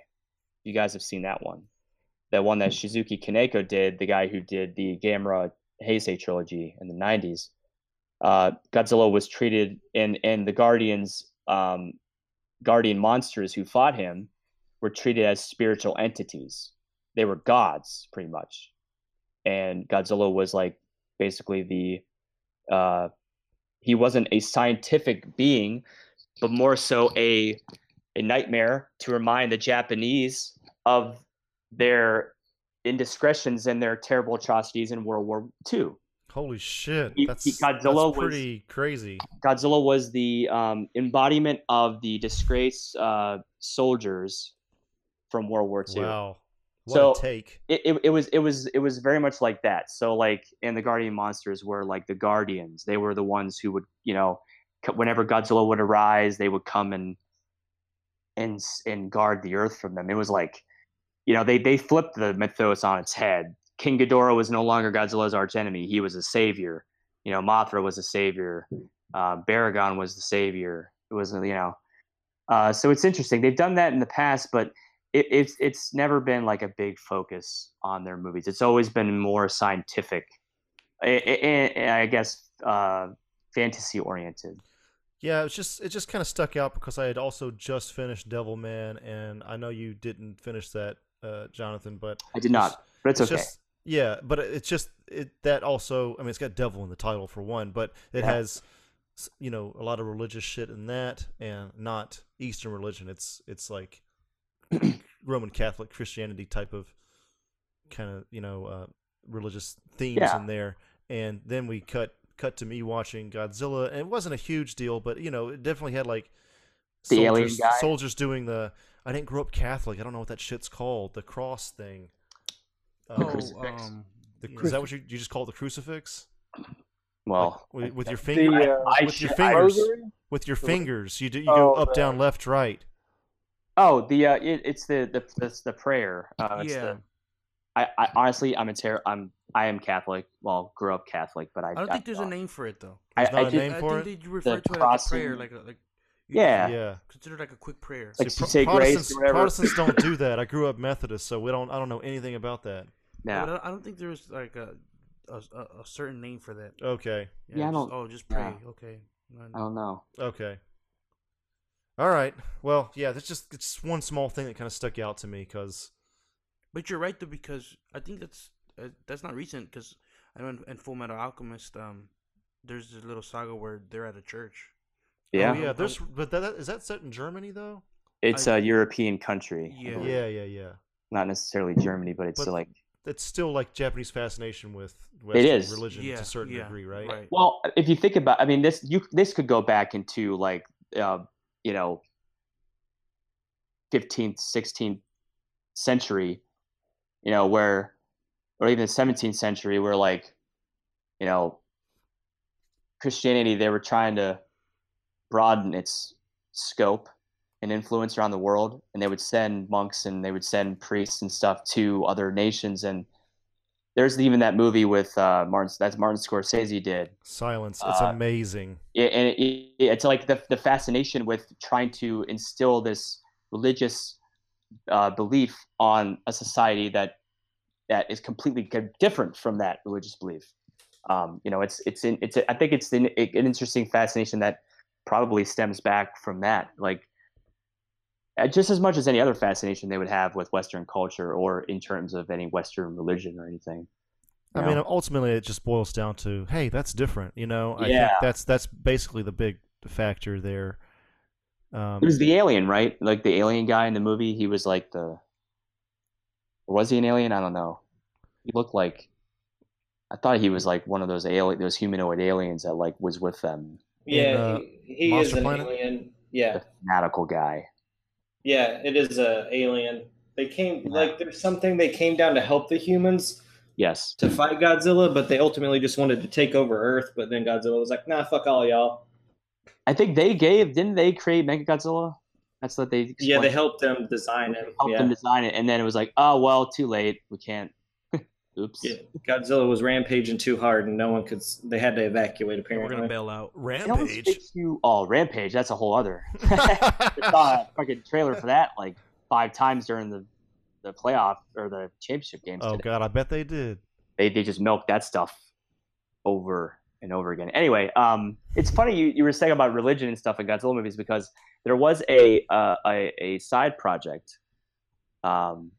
[SPEAKER 4] You guys have seen that one. The one that Shusuke Kaneko did, the guy who did the Gamera Heisei trilogy in the 90s. Uh, Godzilla was treated, and, and the Guardians, um, Guardian monsters who fought him, were treated as spiritual entities. They were gods, pretty much. And Godzilla was like basically the, uh, he wasn't a scientific being, but more so a a nightmare to remind the Japanese of their indiscretions and their terrible atrocities in World War II.
[SPEAKER 2] Holy shit! That's,
[SPEAKER 4] Godzilla
[SPEAKER 2] that's
[SPEAKER 4] was-
[SPEAKER 2] pretty crazy.
[SPEAKER 4] Godzilla was the um, embodiment of the disgraced uh, soldiers from World War II.
[SPEAKER 2] Wow, what
[SPEAKER 4] So-
[SPEAKER 2] a take.
[SPEAKER 4] It, it, it was it was it was very much like that. So like, and the Guardian monsters were like the Guardians. They were the ones who would you know, whenever Godzilla would arise, they would come and and and guard the Earth from them. It was like, you know, they they flipped the mythos on its head. King Ghidorah was no longer Godzilla's archenemy. He was a savior. You know, Mothra was a savior. Uh, Baragon was the savior. It was you know, uh, so it's interesting. They've done that in the past, but it, it's it's never been like a big focus on their movies. It's always been more scientific, I, I, I guess, uh, fantasy oriented.
[SPEAKER 2] Yeah, it's just it just kind of stuck out because I had also just finished Devilman, and I know you didn't finish that, uh, Jonathan, but
[SPEAKER 4] I did not, but it's, okay.
[SPEAKER 2] just yeah, but it's just it that also. I mean, it's got devil in the title for one, but it
[SPEAKER 4] Yeah.
[SPEAKER 2] has you know a lot of religious shit in that, and not Eastern religion. It's it's like Roman Catholic Christianity type of kind of you know uh, religious themes
[SPEAKER 4] Yeah.
[SPEAKER 2] in there, and then we cut cut to me watching Godzilla, and it wasn't a huge deal, but you know it definitely had like
[SPEAKER 4] The alien
[SPEAKER 2] soldiers,
[SPEAKER 4] guy?
[SPEAKER 2] soldiers doing the. I didn't grow up Catholic. I don't know what that shit's called. The cross thing.
[SPEAKER 3] Oh,
[SPEAKER 2] Um,
[SPEAKER 4] crucifix.
[SPEAKER 3] um,
[SPEAKER 2] the,
[SPEAKER 3] yeah.
[SPEAKER 2] is that what you you just call it the crucifix?
[SPEAKER 4] well,
[SPEAKER 2] With, with your
[SPEAKER 7] The,
[SPEAKER 2] finger,
[SPEAKER 7] uh,
[SPEAKER 4] I
[SPEAKER 2] with your fingers,
[SPEAKER 7] Rosary?
[SPEAKER 2] with your fingers, you do you
[SPEAKER 7] Oh,
[SPEAKER 2] go up,
[SPEAKER 7] the-
[SPEAKER 2] down, left, right.
[SPEAKER 4] oh, the uh, it, it's the the the, the prayer. Uh, it's
[SPEAKER 3] yeah.
[SPEAKER 4] the, I, I honestly, I'm a ter- I'm I am Catholic. Well, grew up Catholic, but I
[SPEAKER 3] I don't think there's a name for it though.
[SPEAKER 4] I,
[SPEAKER 2] There's
[SPEAKER 4] I
[SPEAKER 2] not a
[SPEAKER 4] just,
[SPEAKER 2] name
[SPEAKER 3] I
[SPEAKER 2] for
[SPEAKER 3] think
[SPEAKER 2] it?
[SPEAKER 3] they refer to it like a prayer, like a, like you
[SPEAKER 4] Yeah.
[SPEAKER 2] Yeah.
[SPEAKER 3] consider it like a quick prayer.
[SPEAKER 4] Like
[SPEAKER 2] See,
[SPEAKER 4] you say grace
[SPEAKER 2] Protestants,
[SPEAKER 4] or whatever.
[SPEAKER 2] Protestants don't do that. I grew up Methodist, so we don't. I don't know anything about that.
[SPEAKER 3] Yeah,
[SPEAKER 4] yeah.
[SPEAKER 3] but I I don't think there's like a a, a, a certain name for that.
[SPEAKER 2] Okay.
[SPEAKER 4] Yeah, I don't-
[SPEAKER 3] oh, just pray.
[SPEAKER 4] yeah.
[SPEAKER 3] Okay.
[SPEAKER 4] I don't know.
[SPEAKER 2] Okay. All right. Well, yeah. That's just it's one small thing that kind of stuck out to me because
[SPEAKER 3] But you're right though, because I think that's uh, that's not recent. Because I know in, in Full Metal Alchemist, um, there's this little saga where they're at a church.
[SPEAKER 4] Yeah,
[SPEAKER 2] oh, yeah. There's but that, that is that set in Germany though?
[SPEAKER 4] it's
[SPEAKER 3] I-
[SPEAKER 4] a European country.
[SPEAKER 3] Yeah.
[SPEAKER 2] Yeah, yeah, yeah.
[SPEAKER 4] not necessarily Germany, but it's
[SPEAKER 2] But-
[SPEAKER 4] like
[SPEAKER 2] It's still like Japanese fascination with Western
[SPEAKER 4] is.
[SPEAKER 2] religion
[SPEAKER 3] Yeah,
[SPEAKER 2] to a certain
[SPEAKER 3] yeah,
[SPEAKER 2] degree, right?
[SPEAKER 3] Right.
[SPEAKER 4] Well, if you think about, I mean, this you this could go back into like, uh, you know, fifteenth, sixteenth century, you know, where, or even the seventeenth century, where like, you know, Christianity they were trying to broaden its scope and influence around the world, and they would send monks and they would send priests and stuff to other nations and. There's even that movie with uh, Martin. That's Martin Scorsese did,
[SPEAKER 2] Silence. It's
[SPEAKER 4] Uh,
[SPEAKER 2] amazing.
[SPEAKER 4] it, and it, it, it's like the the fascination with trying to instill this religious uh, belief on a society that that is completely different from that religious belief. Um, you know, it's it's in, it's I think it's an, an interesting fascination that probably stems back from that, like uh, just as much as any other fascination they would have with Western culture or in terms of any Western religion or anything.
[SPEAKER 2] I
[SPEAKER 4] you
[SPEAKER 2] mean, ultimately, it just boils down to, hey, that's different. You know, I
[SPEAKER 4] Yeah.
[SPEAKER 2] think that's that's basically the big factor there. Um,
[SPEAKER 4] It was the alien, right? Like the alien guy in the movie. He was like the. Was he an alien? I don't know. He looked like. I thought he was like one of those alien, those humanoid aliens that like was with them.
[SPEAKER 5] Yeah,
[SPEAKER 2] uh,
[SPEAKER 5] he, he is
[SPEAKER 2] Monster
[SPEAKER 5] an
[SPEAKER 2] Planet?
[SPEAKER 5] alien. Yeah,
[SPEAKER 4] The fanatical guy.
[SPEAKER 5] yeah, it is a alien. They came
[SPEAKER 4] Yeah.
[SPEAKER 5] like there's something they came down to help the humans,
[SPEAKER 4] Yes.
[SPEAKER 5] to fight Godzilla, but they ultimately just wanted to take over Earth. But then Godzilla was like, "Nah, fuck all y'all."
[SPEAKER 4] I think they gave didn't they create Mechagodzilla? That's what they
[SPEAKER 5] Yeah, they helped them design it.
[SPEAKER 4] helped
[SPEAKER 5] Yeah.
[SPEAKER 4] them design it, and then it was like, oh well, too late. We can't. Oops.
[SPEAKER 5] yeah, Godzilla was rampaging too hard, and no one could. They had to evacuate. Apparently, we're
[SPEAKER 3] gonna bail out.
[SPEAKER 4] It
[SPEAKER 2] Rampage.
[SPEAKER 4] makes you- oh, Rampage. That's a whole other. I saw a fucking trailer for that like five times during the the playoff or the championship games.
[SPEAKER 2] oh
[SPEAKER 4] today.
[SPEAKER 2] god, I bet they did.
[SPEAKER 4] they they just milked that stuff over and over again. Anyway, um, it's funny you, you were saying about religion and stuff in Godzilla movies because there was a uh, a, a side project um,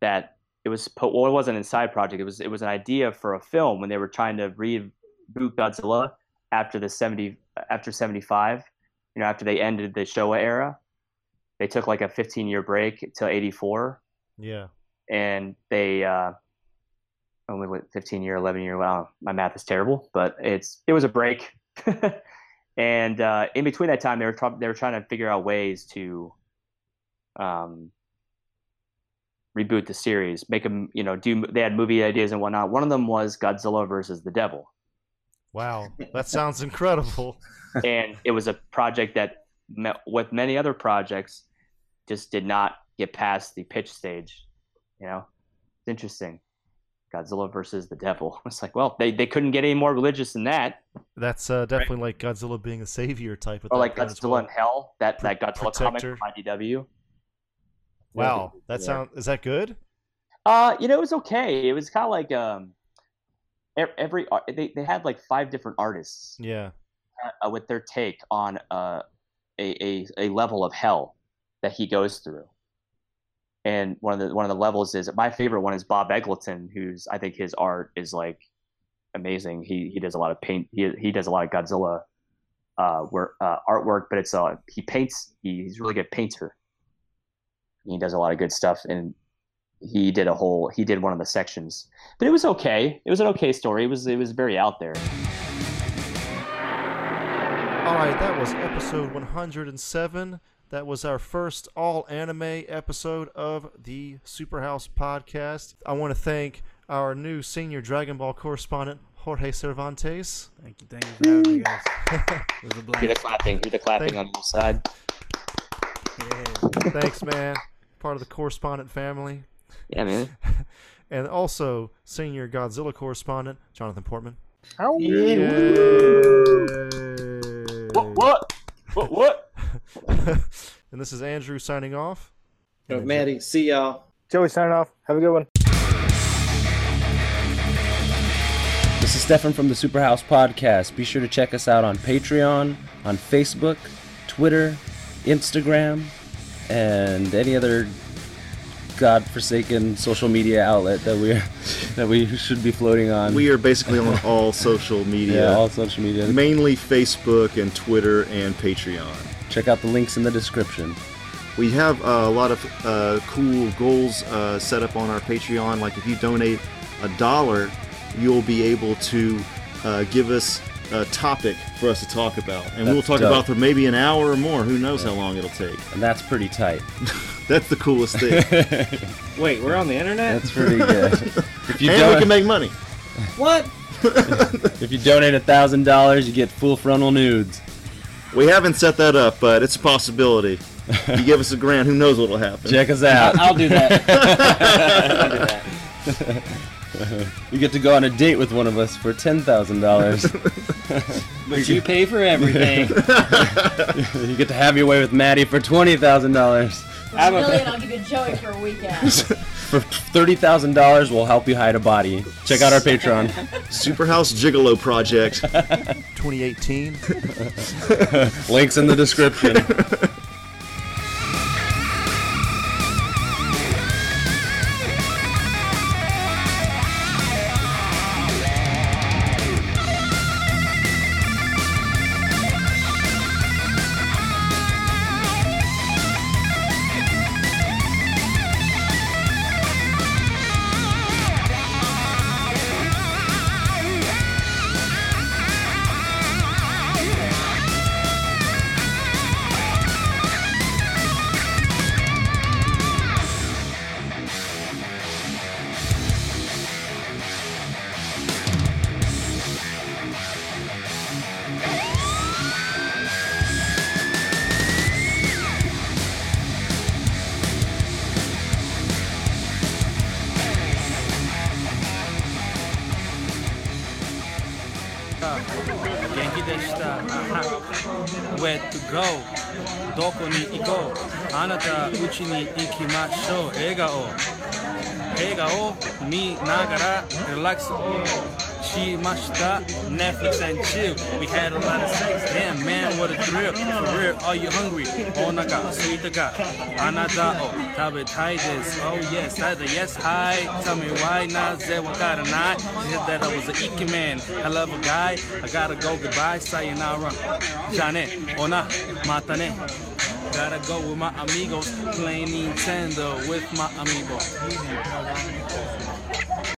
[SPEAKER 4] that it was well it wasn't a side project it was it was an idea for a film when they were trying to reboot Godzilla after the 70 after 75 you know after they ended the Showa era they took like a 15 year break till 84
[SPEAKER 2] Yeah.
[SPEAKER 4] and they uh only what 15 year 11 year. Wow my math is terrible but it's it was a break. And uh in between that time they were try- they were trying to figure out ways to um reboot the series make them you know do they had movie ideas and whatnot. One of them was godzilla versus the devil.
[SPEAKER 2] Wow, that sounds incredible.
[SPEAKER 4] and it was a project that me- with many other projects just did not get past the pitch stage you know? It's interesting godzilla versus the devil it's like well they, they couldn't get any more religious than that
[SPEAKER 2] That's uh, definitely like Godzilla being a savior type of
[SPEAKER 4] or like godzilla
[SPEAKER 2] well.
[SPEAKER 4] in hell that that godzilla comic
[SPEAKER 2] Protector.
[SPEAKER 4] from idw
[SPEAKER 2] Wow, that sound is that good?
[SPEAKER 4] Uh, you know, it was okay. It was kind of like um, every they they had like five different artists
[SPEAKER 2] Yeah.
[SPEAKER 4] uh, with their take on uh, a, a a level of hell that he goes through. And one of the one of the levels is my favorite one is Bob Eggleton, who's I think his art is like amazing. He he does a lot of paint. He he does a lot of Godzilla uh, work, uh artwork, but it's uh he paints. He, he's a really good painter. He does a lot of good stuff, and he did a whole he did one of the sections, but it was okay. It was an okay story. It was it was very out there.
[SPEAKER 2] All right, that was episode 107. That was our first all anime episode of the Superhouse podcast. I want to thank our new senior Dragon Ball correspondent, Jorge Cervantes.
[SPEAKER 3] Thank you, thank you for having me, guys. It was a
[SPEAKER 4] Hear the clapping. Hear the clapping
[SPEAKER 2] Thank-
[SPEAKER 4] on the side.
[SPEAKER 3] Yeah.
[SPEAKER 2] Thanks, man. Part of the correspondent family.
[SPEAKER 4] Yeah, man.
[SPEAKER 2] And also, senior Godzilla correspondent, Jonathan Portman.
[SPEAKER 7] Ow.
[SPEAKER 4] What? What? What? What?
[SPEAKER 2] and this is Andrew signing off.
[SPEAKER 5] Oh, Maddie, see y'all.
[SPEAKER 7] Joey signing off. Have a good one.
[SPEAKER 8] This is Stefan from the Superhouse Podcast. Be sure to check us out on Patreon, on Facebook, Twitter, Instagram, and any other godforsaken social media outlet that we that we should be floating on.
[SPEAKER 9] We are basically on all social media,
[SPEAKER 8] yeah, all social media.
[SPEAKER 9] mainly Facebook and Twitter and Patreon.
[SPEAKER 8] Check out the links in the description.
[SPEAKER 9] We have uh, a lot of uh, cool goals uh, set up on our Patreon. Like if you donate a dollar, you'll be able to uh, give us a topic for us to talk about, and we'll talk
[SPEAKER 8] dope.
[SPEAKER 9] about for maybe an hour or more. Who knows how long it'll take?
[SPEAKER 8] And that's pretty tight.
[SPEAKER 9] That's the coolest thing,
[SPEAKER 5] Wait, we're on the internet.
[SPEAKER 8] That's pretty good. if you
[SPEAKER 9] and we can make money.
[SPEAKER 5] what?
[SPEAKER 8] if you donate a thousand dollars, you get full frontal nudes.
[SPEAKER 9] We haven't set that up, but it's a possibility. You give us a grant, who knows what'll happen?
[SPEAKER 8] Check us out.
[SPEAKER 5] I'll do that. I'll do that.
[SPEAKER 8] You get to go on a date with one of us for ten thousand dollars.
[SPEAKER 5] But you pay for everything.
[SPEAKER 8] you get to have your way with Maddie for twenty thousand dollars.
[SPEAKER 10] For a million, I'll give you Joey for a weekend.
[SPEAKER 8] For thirty thousand dollars, we'll help you hide a body. Check out our Patreon.
[SPEAKER 9] Superhouse Gigolo Project.
[SPEAKER 2] 2018.
[SPEAKER 8] Links in the description.
[SPEAKER 3] Xbox, she must up Netflix and chill. We had a lot of sex, damn man, what a thrill. For real, are you hungry? Oh, Onaka, suitaka, anata o oh, tabetai desu. Oh yes, that yes, hi. Tell me why not ze wakara nai. She said that I was an Ike man. I love a guy, I gotta go goodbye, sayonara. Jane, ona, mata ne. Gotta go with my amigos, playing Nintendo with my amigos.